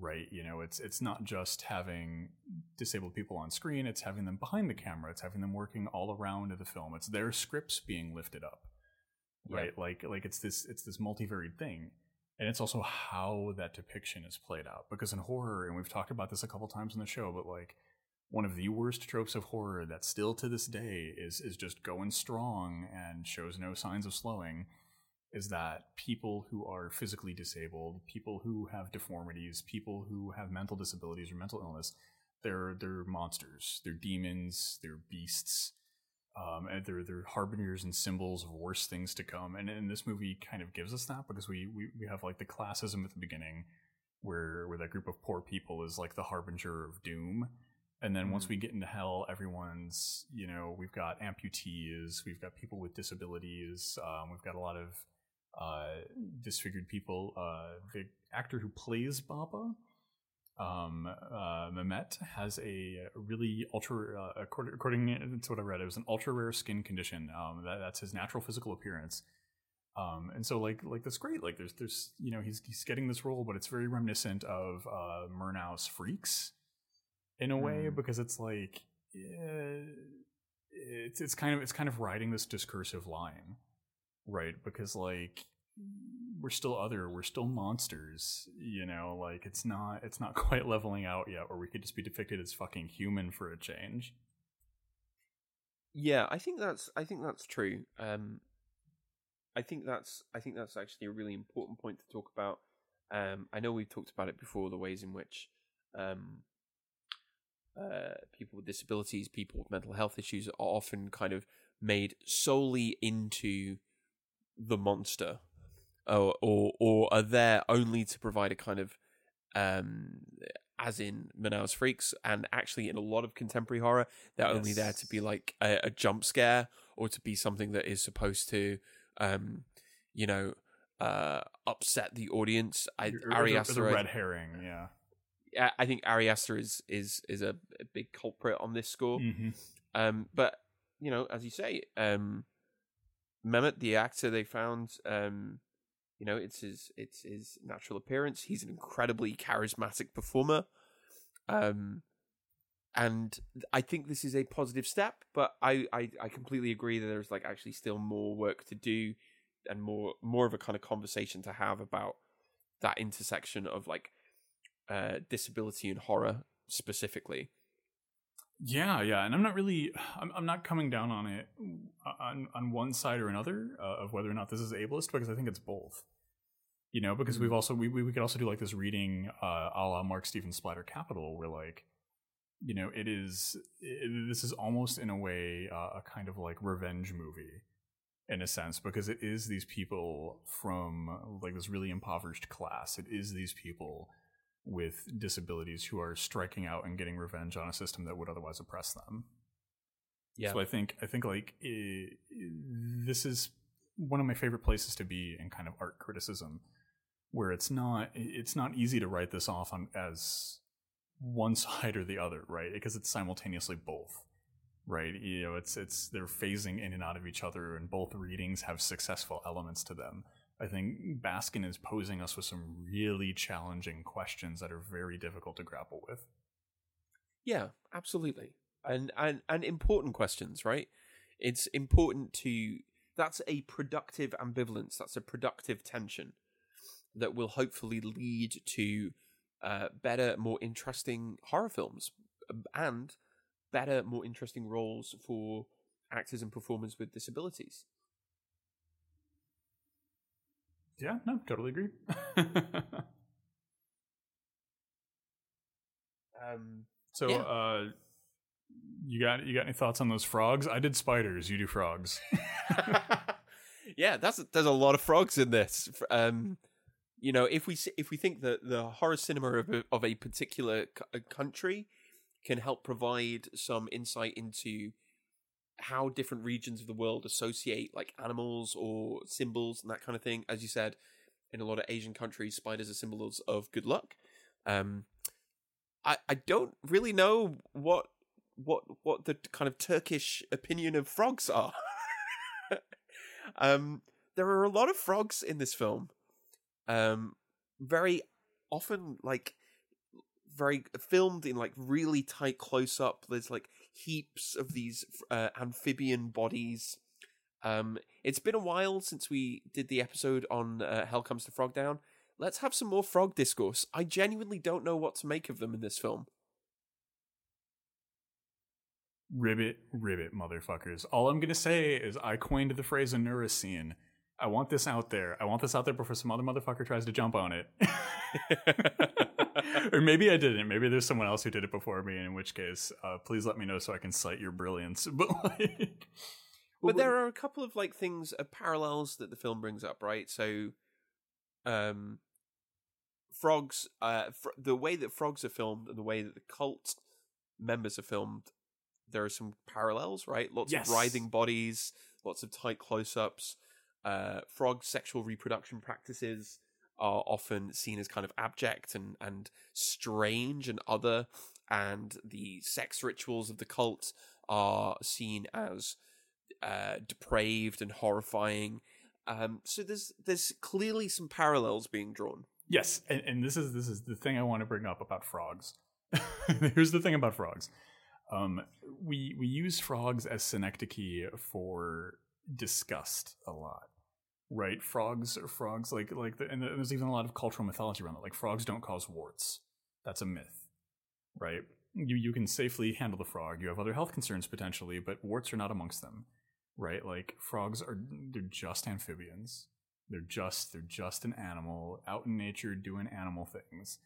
right? You know it's it's not just having disabled people on screen it's having them behind the camera it's having them working all around the film it's their scripts being lifted up Right? Like like it's this it's this multivariate thing. And it's also how that depiction is played out. Because in horror and we've talked about this a couple times in the show but like one of the worst tropes of horror that still to this day is is just going strong and shows no signs of slowing is that people who are physically disabled, people who have deformities, people who have mental disabilities or mental illness, they're they're monsters, they're demons, they're beasts, um, and they're they're harbingers and symbols of worse things to come. And, and this movie kind of gives us that because we, we we have like the classism at the beginning, where where that group of poor people is like the harbinger of doom. And then once Mhm. we get into hell, everyone's, you know, we've got amputees, we've got people with disabilities, um, we've got a lot of uh, disfigured people. Uh, the actor who plays Baba, um, uh, Mehmet, has a really ultra, uh, according, according to what I read, it was an ultra rare skin condition. Um, that, that's his natural physical appearance. Um, and so like like that's great. Like there's there's you know he's he's getting this role, but it's very reminiscent of uh, Murnau's Freaks in a way Mm. because it's like eh, it's it's kind of it's kind of riding this discursive line, right? Because like we're still other, we're still monsters, you know. Like it's not it's not quite leveling out yet, or we could just be depicted as fucking human for a change. Yeah, I think that's I think that's true. Um, I think that's I think that's actually a really important point to talk about. Um, I know we've talked about it before, the ways in which um, uh, people with disabilities, people with mental health issues, are often kind of made solely into the monster, or or, or are there only to provide a kind of um, as in Murnau's Freaks, and actually in a lot of contemporary horror, they're only there to be like a, a jump scare or to be something that is supposed to, um, you know, uh, upset the audience. I, Or- or Ari the- or the red herring, yeah. I- I think Ari Aster is is is a, a big culprit on this score. hmm Um, but you know, as you say, um, Mehmet, the actor they found, um, you know, it's his it's his natural appearance. He's an incredibly charismatic performer, um, and I think this is a positive step. But I, I I completely agree that there's like actually still more work to do, and more more of a kind of conversation to have about that intersection of like uh disability and horror specifically. Yeah, yeah, and I'm not really, I'm, I'm not coming down on it on on one side or another uh, of whether or not this is ableist because I think it's both. You know, because we've Mhm. also we, we we could also do like this reading uh, a la Mark Steven's Splatter Capital, where like, you know, it is it, this is almost in a way uh, a kind of like revenge movie in a sense because it is these people from like this really impoverished class. It is these people with disabilities who are striking out and getting revenge on a system that would otherwise oppress them. Yeah. So I think I think like this is one of my favorite places to be in kind of art criticism, where it's not it's not easy to write this off on as one side or the other, right? Because it's simultaneously both, right? You know, it's it's they're phasing in and out of each other, and both readings have successful elements to them. I think Baskin is posing us with some really challenging questions that are very difficult to grapple with. Yeah, absolutely. And and and important questions, right? It's important to that's a productive ambivalence, that's a productive tension that will hopefully lead to uh, better, more interesting horror films and better, more interesting roles for actors and performers with disabilities. Yeah, no, totally agree. Um, so, Yeah. uh, you got you got any thoughts on those frogs? I did spiders. You do frogs. yeah, that's there's a lot of frogs in this. Um, you know, if we if we think that the horror cinema of a, of a particular c- country can help provide some insight into how different regions of the world associate like animals or symbols and that kind of thing, as you said, in a lot of Asian countries, spiders are symbols of good luck. Um, I I don't really know what what what the kind of Turkish opinion of frogs are. um, there are a lot of frogs in this film. Um, very often, like very filmed in like really tight close up. There's like heaps of these uh, amphibian bodies. Um, it's been a while since we did the episode on uh, Hell Comes to Frogtown. Let's have some more frog discourse. I genuinely don't know what to make of them in this film. ribbit, ribbit, motherfuckers. All I'm gonna say is I coined the phrase a neuroscene. I want this out there. I want this out there before some other motherfucker tries to jump on it. or maybe I didn't. Maybe there's someone else who did it before me, in which case, uh, please let me know so I can cite your brilliance. But like, but there are a couple of like things uh, parallels that the film brings up right so um frogs uh fr- the way that frogs are filmed and the way that the cult members are filmed there are some parallels right lots Yes. of writhing bodies lots of tight close-ups uh frog sexual reproduction practices are often seen as kind of abject and and strange and other and the sex rituals of the cult are seen as uh, depraved and horrifying. Um, so there's there's clearly some parallels being drawn. Yes, and, and this is this is the thing I want to bring up about frogs. Here's the thing about frogs. Um, we we use frogs as synecdoche for disgust a lot, right? Frogs are frogs like like the, and there's even a lot of cultural mythology around it. Like frogs don't cause warts. That's a myth, right? You you can safely handle the frog. You have other health concerns potentially, but warts are not amongst them, right? Like frogs are they're just amphibians. They're just they're just an animal out in nature doing animal things.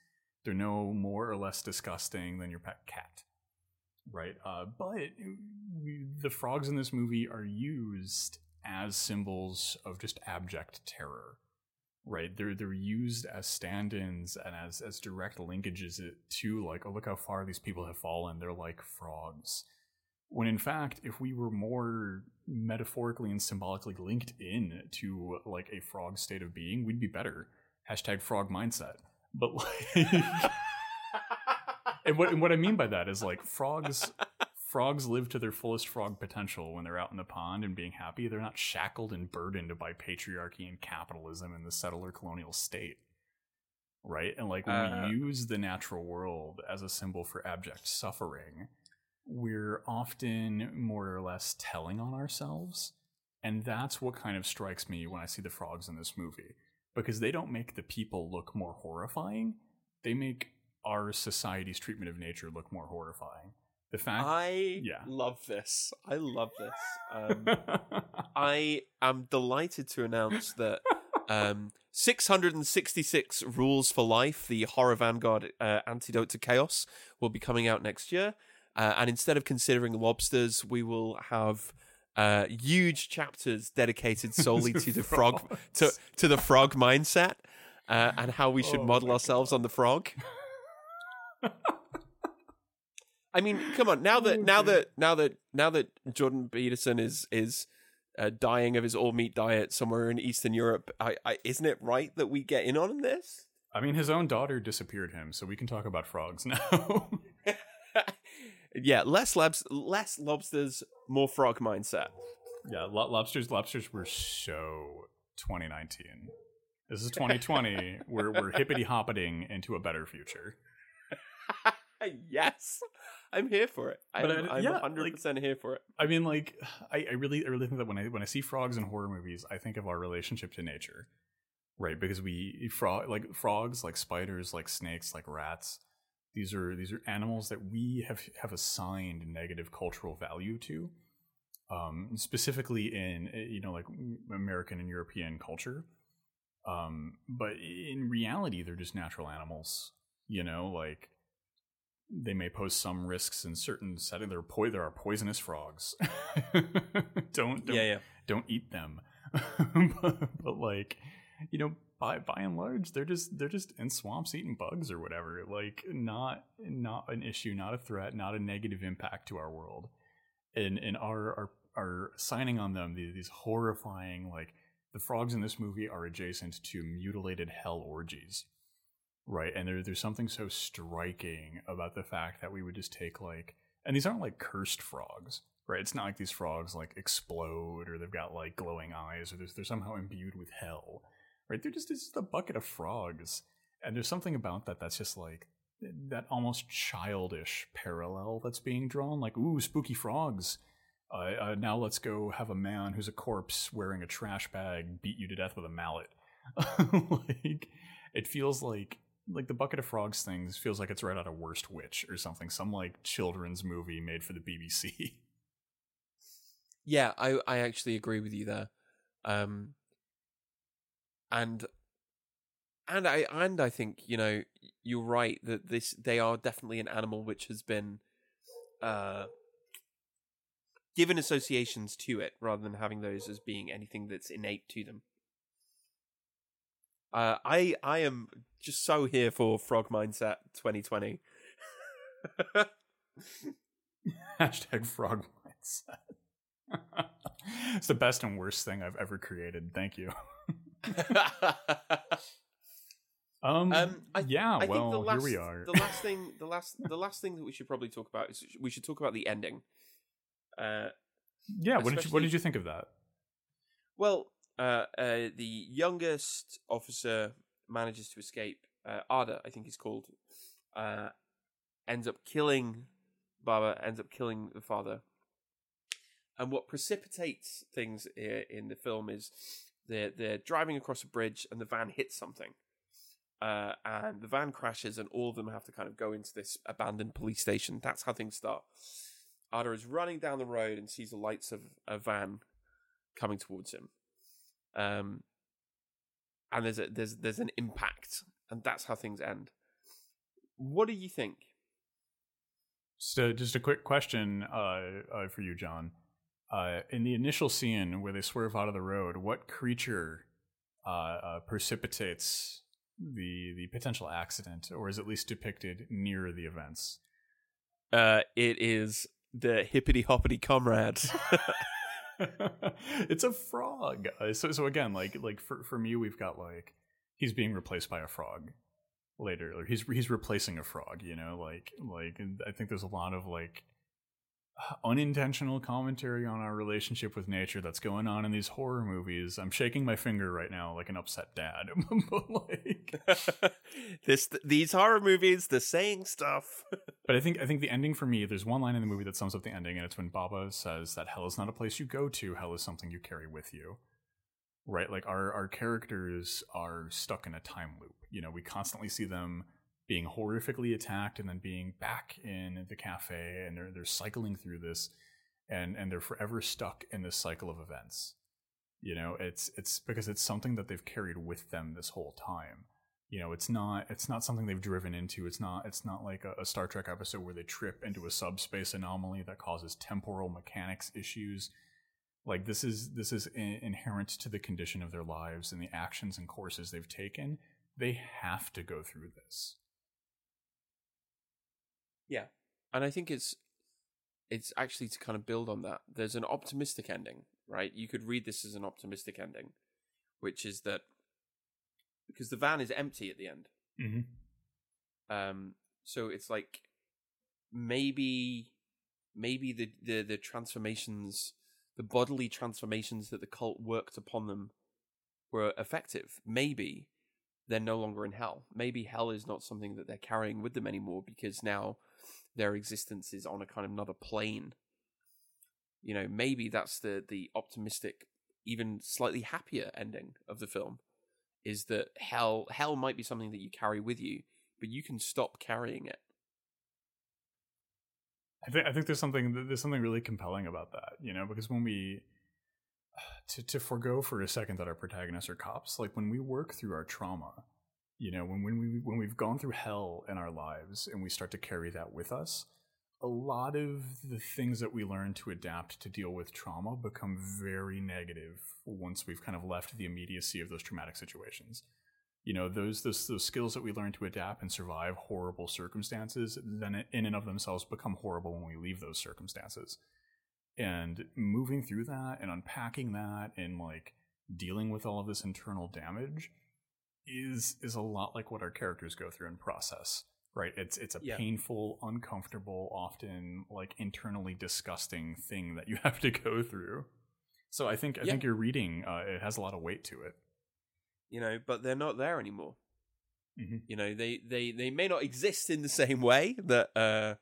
They're no more or less disgusting than your pet cat, right? Uh, but the frogs in this movie are used as symbols of just abject terror, right? They're they're used as stand-ins and as as direct linkages to like, oh look how far these people have fallen. They're like frogs. When in fact, if we were more metaphorically and symbolically linked in to like a frog state of being, we'd be better. Hashtag frog mindset. But like, and what and what I mean by that is like frogs. Frogs live to their fullest frog potential when they're out in the pond and being happy. They're not shackled and burdened by patriarchy and capitalism and the settler colonial state. Right? And like when Uh. we use the natural world as a symbol for abject suffering, we're often more or less telling on ourselves. And that's what kind of strikes me when I see the frogs in this movie. Because they don't make the people look more horrifying, they make our society's treatment of nature look more horrifying. The fact. I yeah. love this. I love this. Um, I am delighted to announce that um, 666 Rules for Life, the Horror Vanguard uh, antidote to chaos, will be coming out next year. Uh, and instead of considering lobsters, we will have uh, huge chapters dedicated solely to the frog to to the frog mindset uh, and how we should Oh model ourselves on the frog. I mean, come on. Now that now that now that now that Jordan Peterson is is uh, dying of his all meat diet somewhere in Eastern Europe, I, I isn't it right that we get in on this? I mean, his own daughter disappeared him, so we can talk about frogs now. yeah, less labs, less lobsters, more frog mindset. yeah, lo- lobsters. Lobsters were so 2019. This is 2020. we're we're hippity hoppiting into a better future. yes, I'm here for it. I'm, But I- I'm yeah, 100 percent here for it. I mean, like, I, I really, I really think that when I when I see frogs in horror movies, I think of our relationship to nature, right? Because we frog like frogs, like spiders, like snakes, like rats. These are these are animals that we have have assigned negative cultural value to, um, specifically in eh, you know like American and European culture. Um, but in reality, they're just natural animals. You know, like they may pose some risks in certain settings. There are, po- there are poisonous frogs. don't, don't yeah, yeah. don't eat them. but, but like, you know, by by and large, they're just they're just in swamps eating bugs or whatever. Like, not not an issue, not a threat, not a negative impact to our world. And and our our our signing on them these, these horrifying like the frogs in this movie are adjacent to mutilated hell orgies right and there, there's something so striking about the fact that we would just take like and these aren't like cursed frogs right? It's not like these frogs like explode or they've got like glowing eyes or they're, they're somehow imbued with hell right? They're just it's just a bucket of frogs and there's something about that that's just like that almost childish parallel that's being drawn like ooh spooky frogs uh, uh, now let's go have a man who's a corpse wearing a trash bag beat you to death with a mallet. Like it feels like like the bucket of frogs things feels like it's right out of Worst Witch or something, some like children's movie made for the BBC. Yeah, I I actually agree with you there. Um and and I and I think, you know, you're right that this they are definitely an animal which has been uh given associations to it rather than having those as being anything that's innate to them. Uh, I I am just so here for Frog Mindset 2020. Hashtag Frog Mindset. it's the best and worst thing I've ever created. Thank you. um, um I, yeah. I well, last, here we are. the last thing, the last, the last thing that we should probably talk about is we should talk about the ending. Uh, yeah. What did you What did you think of that? Well, uh, uh, the youngest officer manages to escape. Uh, Ada, I think he's called, uh, ends up killing Baba, ends up killing the father. And what precipitates things in the film is they're they're driving across a bridge and the van hits something. Uh, and the van crashes, and all of them have to kind of go into this abandoned police station. That's how things start. Ada is running down the road and sees the lights of a van coming towards him um, and there's a, there's there's an impact, and that's how things end. What do you think? So, just a quick question uh, uh, for you, John. Uh, in the initial scene where they swerve out of the road, what creature uh, uh, precipitates the the potential accident, or is at least depicted near the events? Uh, it is the hippity hoppity comrade. it's a frog. Uh, so so again, like like for for me, we've got like he's being replaced by a frog later. Or he's he's replacing a frog. You know, like like I think there's a lot of like unintentional commentary on our relationship with nature that's going on in these horror movies. I'm shaking my finger right now like an upset dad. but like this these horror movies, the saying stuff. but I think I think the ending for me, there's one line in the movie that sums up the ending, and it's when Baba says that hell is not a place you go to, hell is something you carry with you. Right? Like our our characters are stuck in a time loop. You know, we constantly see them being horrifically attacked and then being back in the cafe and they're they're cycling through this and and they're forever stuck in this cycle of events. You know it's it's because it's something that they've carried with them this whole time. You know it's not it's not something they've driven into. It's not it's not like a, a star trek episode where they trip into a subspace anomaly that causes temporal mechanics issues. Like this is this is in, inherent to the condition of their lives and the actions and courses they've taken. They have to go through this yeah, and I think it's it's actually to kind of build on that. There's an optimistic ending, right? You could read this as an optimistic ending, which is that because the van is empty at the end. Mm-hmm. Um, so it's like maybe maybe the, the the transformations, the bodily transformations that the cult worked upon them were effective. Maybe they're no longer in hell. Maybe hell is not something that they're carrying with them anymore because now their existence is on a kind of another plane. You know, maybe that's the the optimistic, even slightly happier ending of the film, is that hell hell might be something that you carry with you, but you can stop carrying it. I think I think there's something there's something really compelling about that, you know, because when we to to forego for a second that our protagonists are cops, like when we work through our trauma, you know, when when we when we've gone through hell in our lives and we start to carry that with us, a lot of the things that we learn to adapt to deal with trauma become very negative once we've kind of left the immediacy of those traumatic situations. You know those those those skills that we learn to adapt and survive horrible circumstances then in and of themselves become horrible when we leave those circumstances. And moving through that and unpacking that and like dealing with all of this internal damage is is a lot like what our characters go through and process right it's it's a Yeah. painful uncomfortable often like internally disgusting thing that you have to go through so i think i Yeah. think your reading uh, it has a lot of weight to it You know, but they're not there anymore. Mhm. You know, they they they may not exist in the same way that uh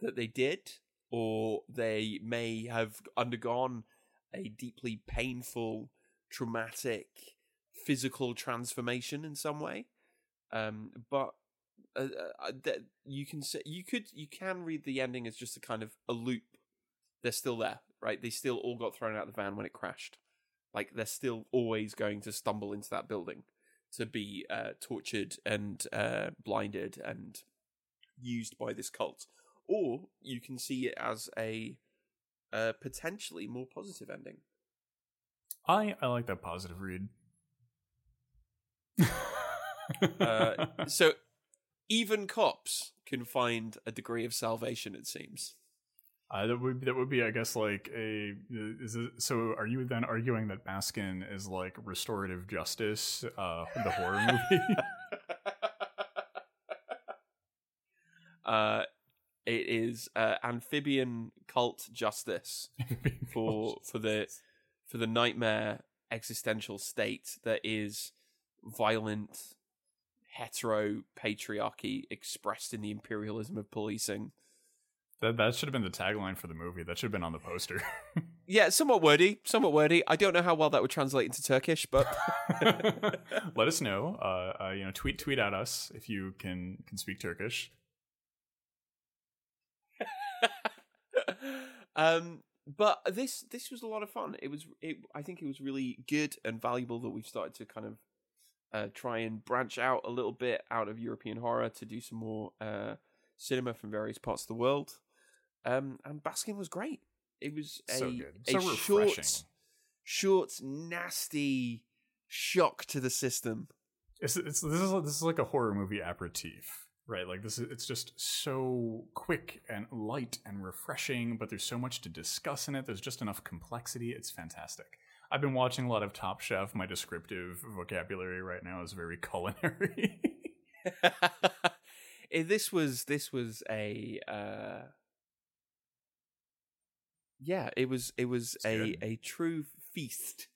that they did, or they may have undergone a deeply painful, traumatic, physical transformation in some way. Um, but uh, uh, you can say you could you can read the ending as just a kind of a loop. They're still there, right? They still all got thrown out of the van when it crashed. Like they're still always going to stumble into that building to be uh, tortured and uh, blinded and used by this cult. Or you can see it as a uh, potentially more positive ending. i i like that positive read Uh, so even cops can find a degree of salvation. It seems. Uh, that would that would be, I guess, like a. Is it, so? Are you then arguing that Baskin is like restorative justice, uh, the horror movie? uh, it is uh, amphibian cult justice for for the for the nightmare existential state that is violent hetero patriarchy expressed in the imperialism of policing. that that should have been the tagline for the movie. That should have been on the poster. Yeah, somewhat wordy, somewhat wordy. I don't know how well that would translate into Turkish, but Let us know. Uh, uh, you know, tweet tweet at us if you can can speak Turkish. um but this this was a lot of fun it was it i think it was really good and valuable that we've started to kind of uh try and branch out a little bit out of european horror to do some more uh cinema from various parts of the world um and baskin was great it was a, So good. a So refreshing. short short nasty shock to the system It's, it's this is this is like a horror movie aperitif, right? Like this is it's just so quick and light and refreshing, but there's so much to discuss in it. There's just enough complexity. It's fantastic. I've been watching a lot of Top Chef. My descriptive vocabulary right now is very culinary. Eh, this was this was a uh yeah it was it was It's a good. a true feast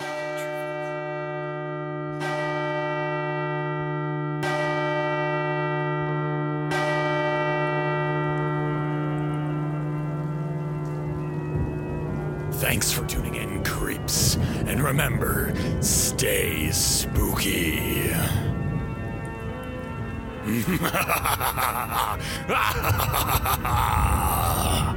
Thanks for tuning in, creeps. And remember, stay spooky.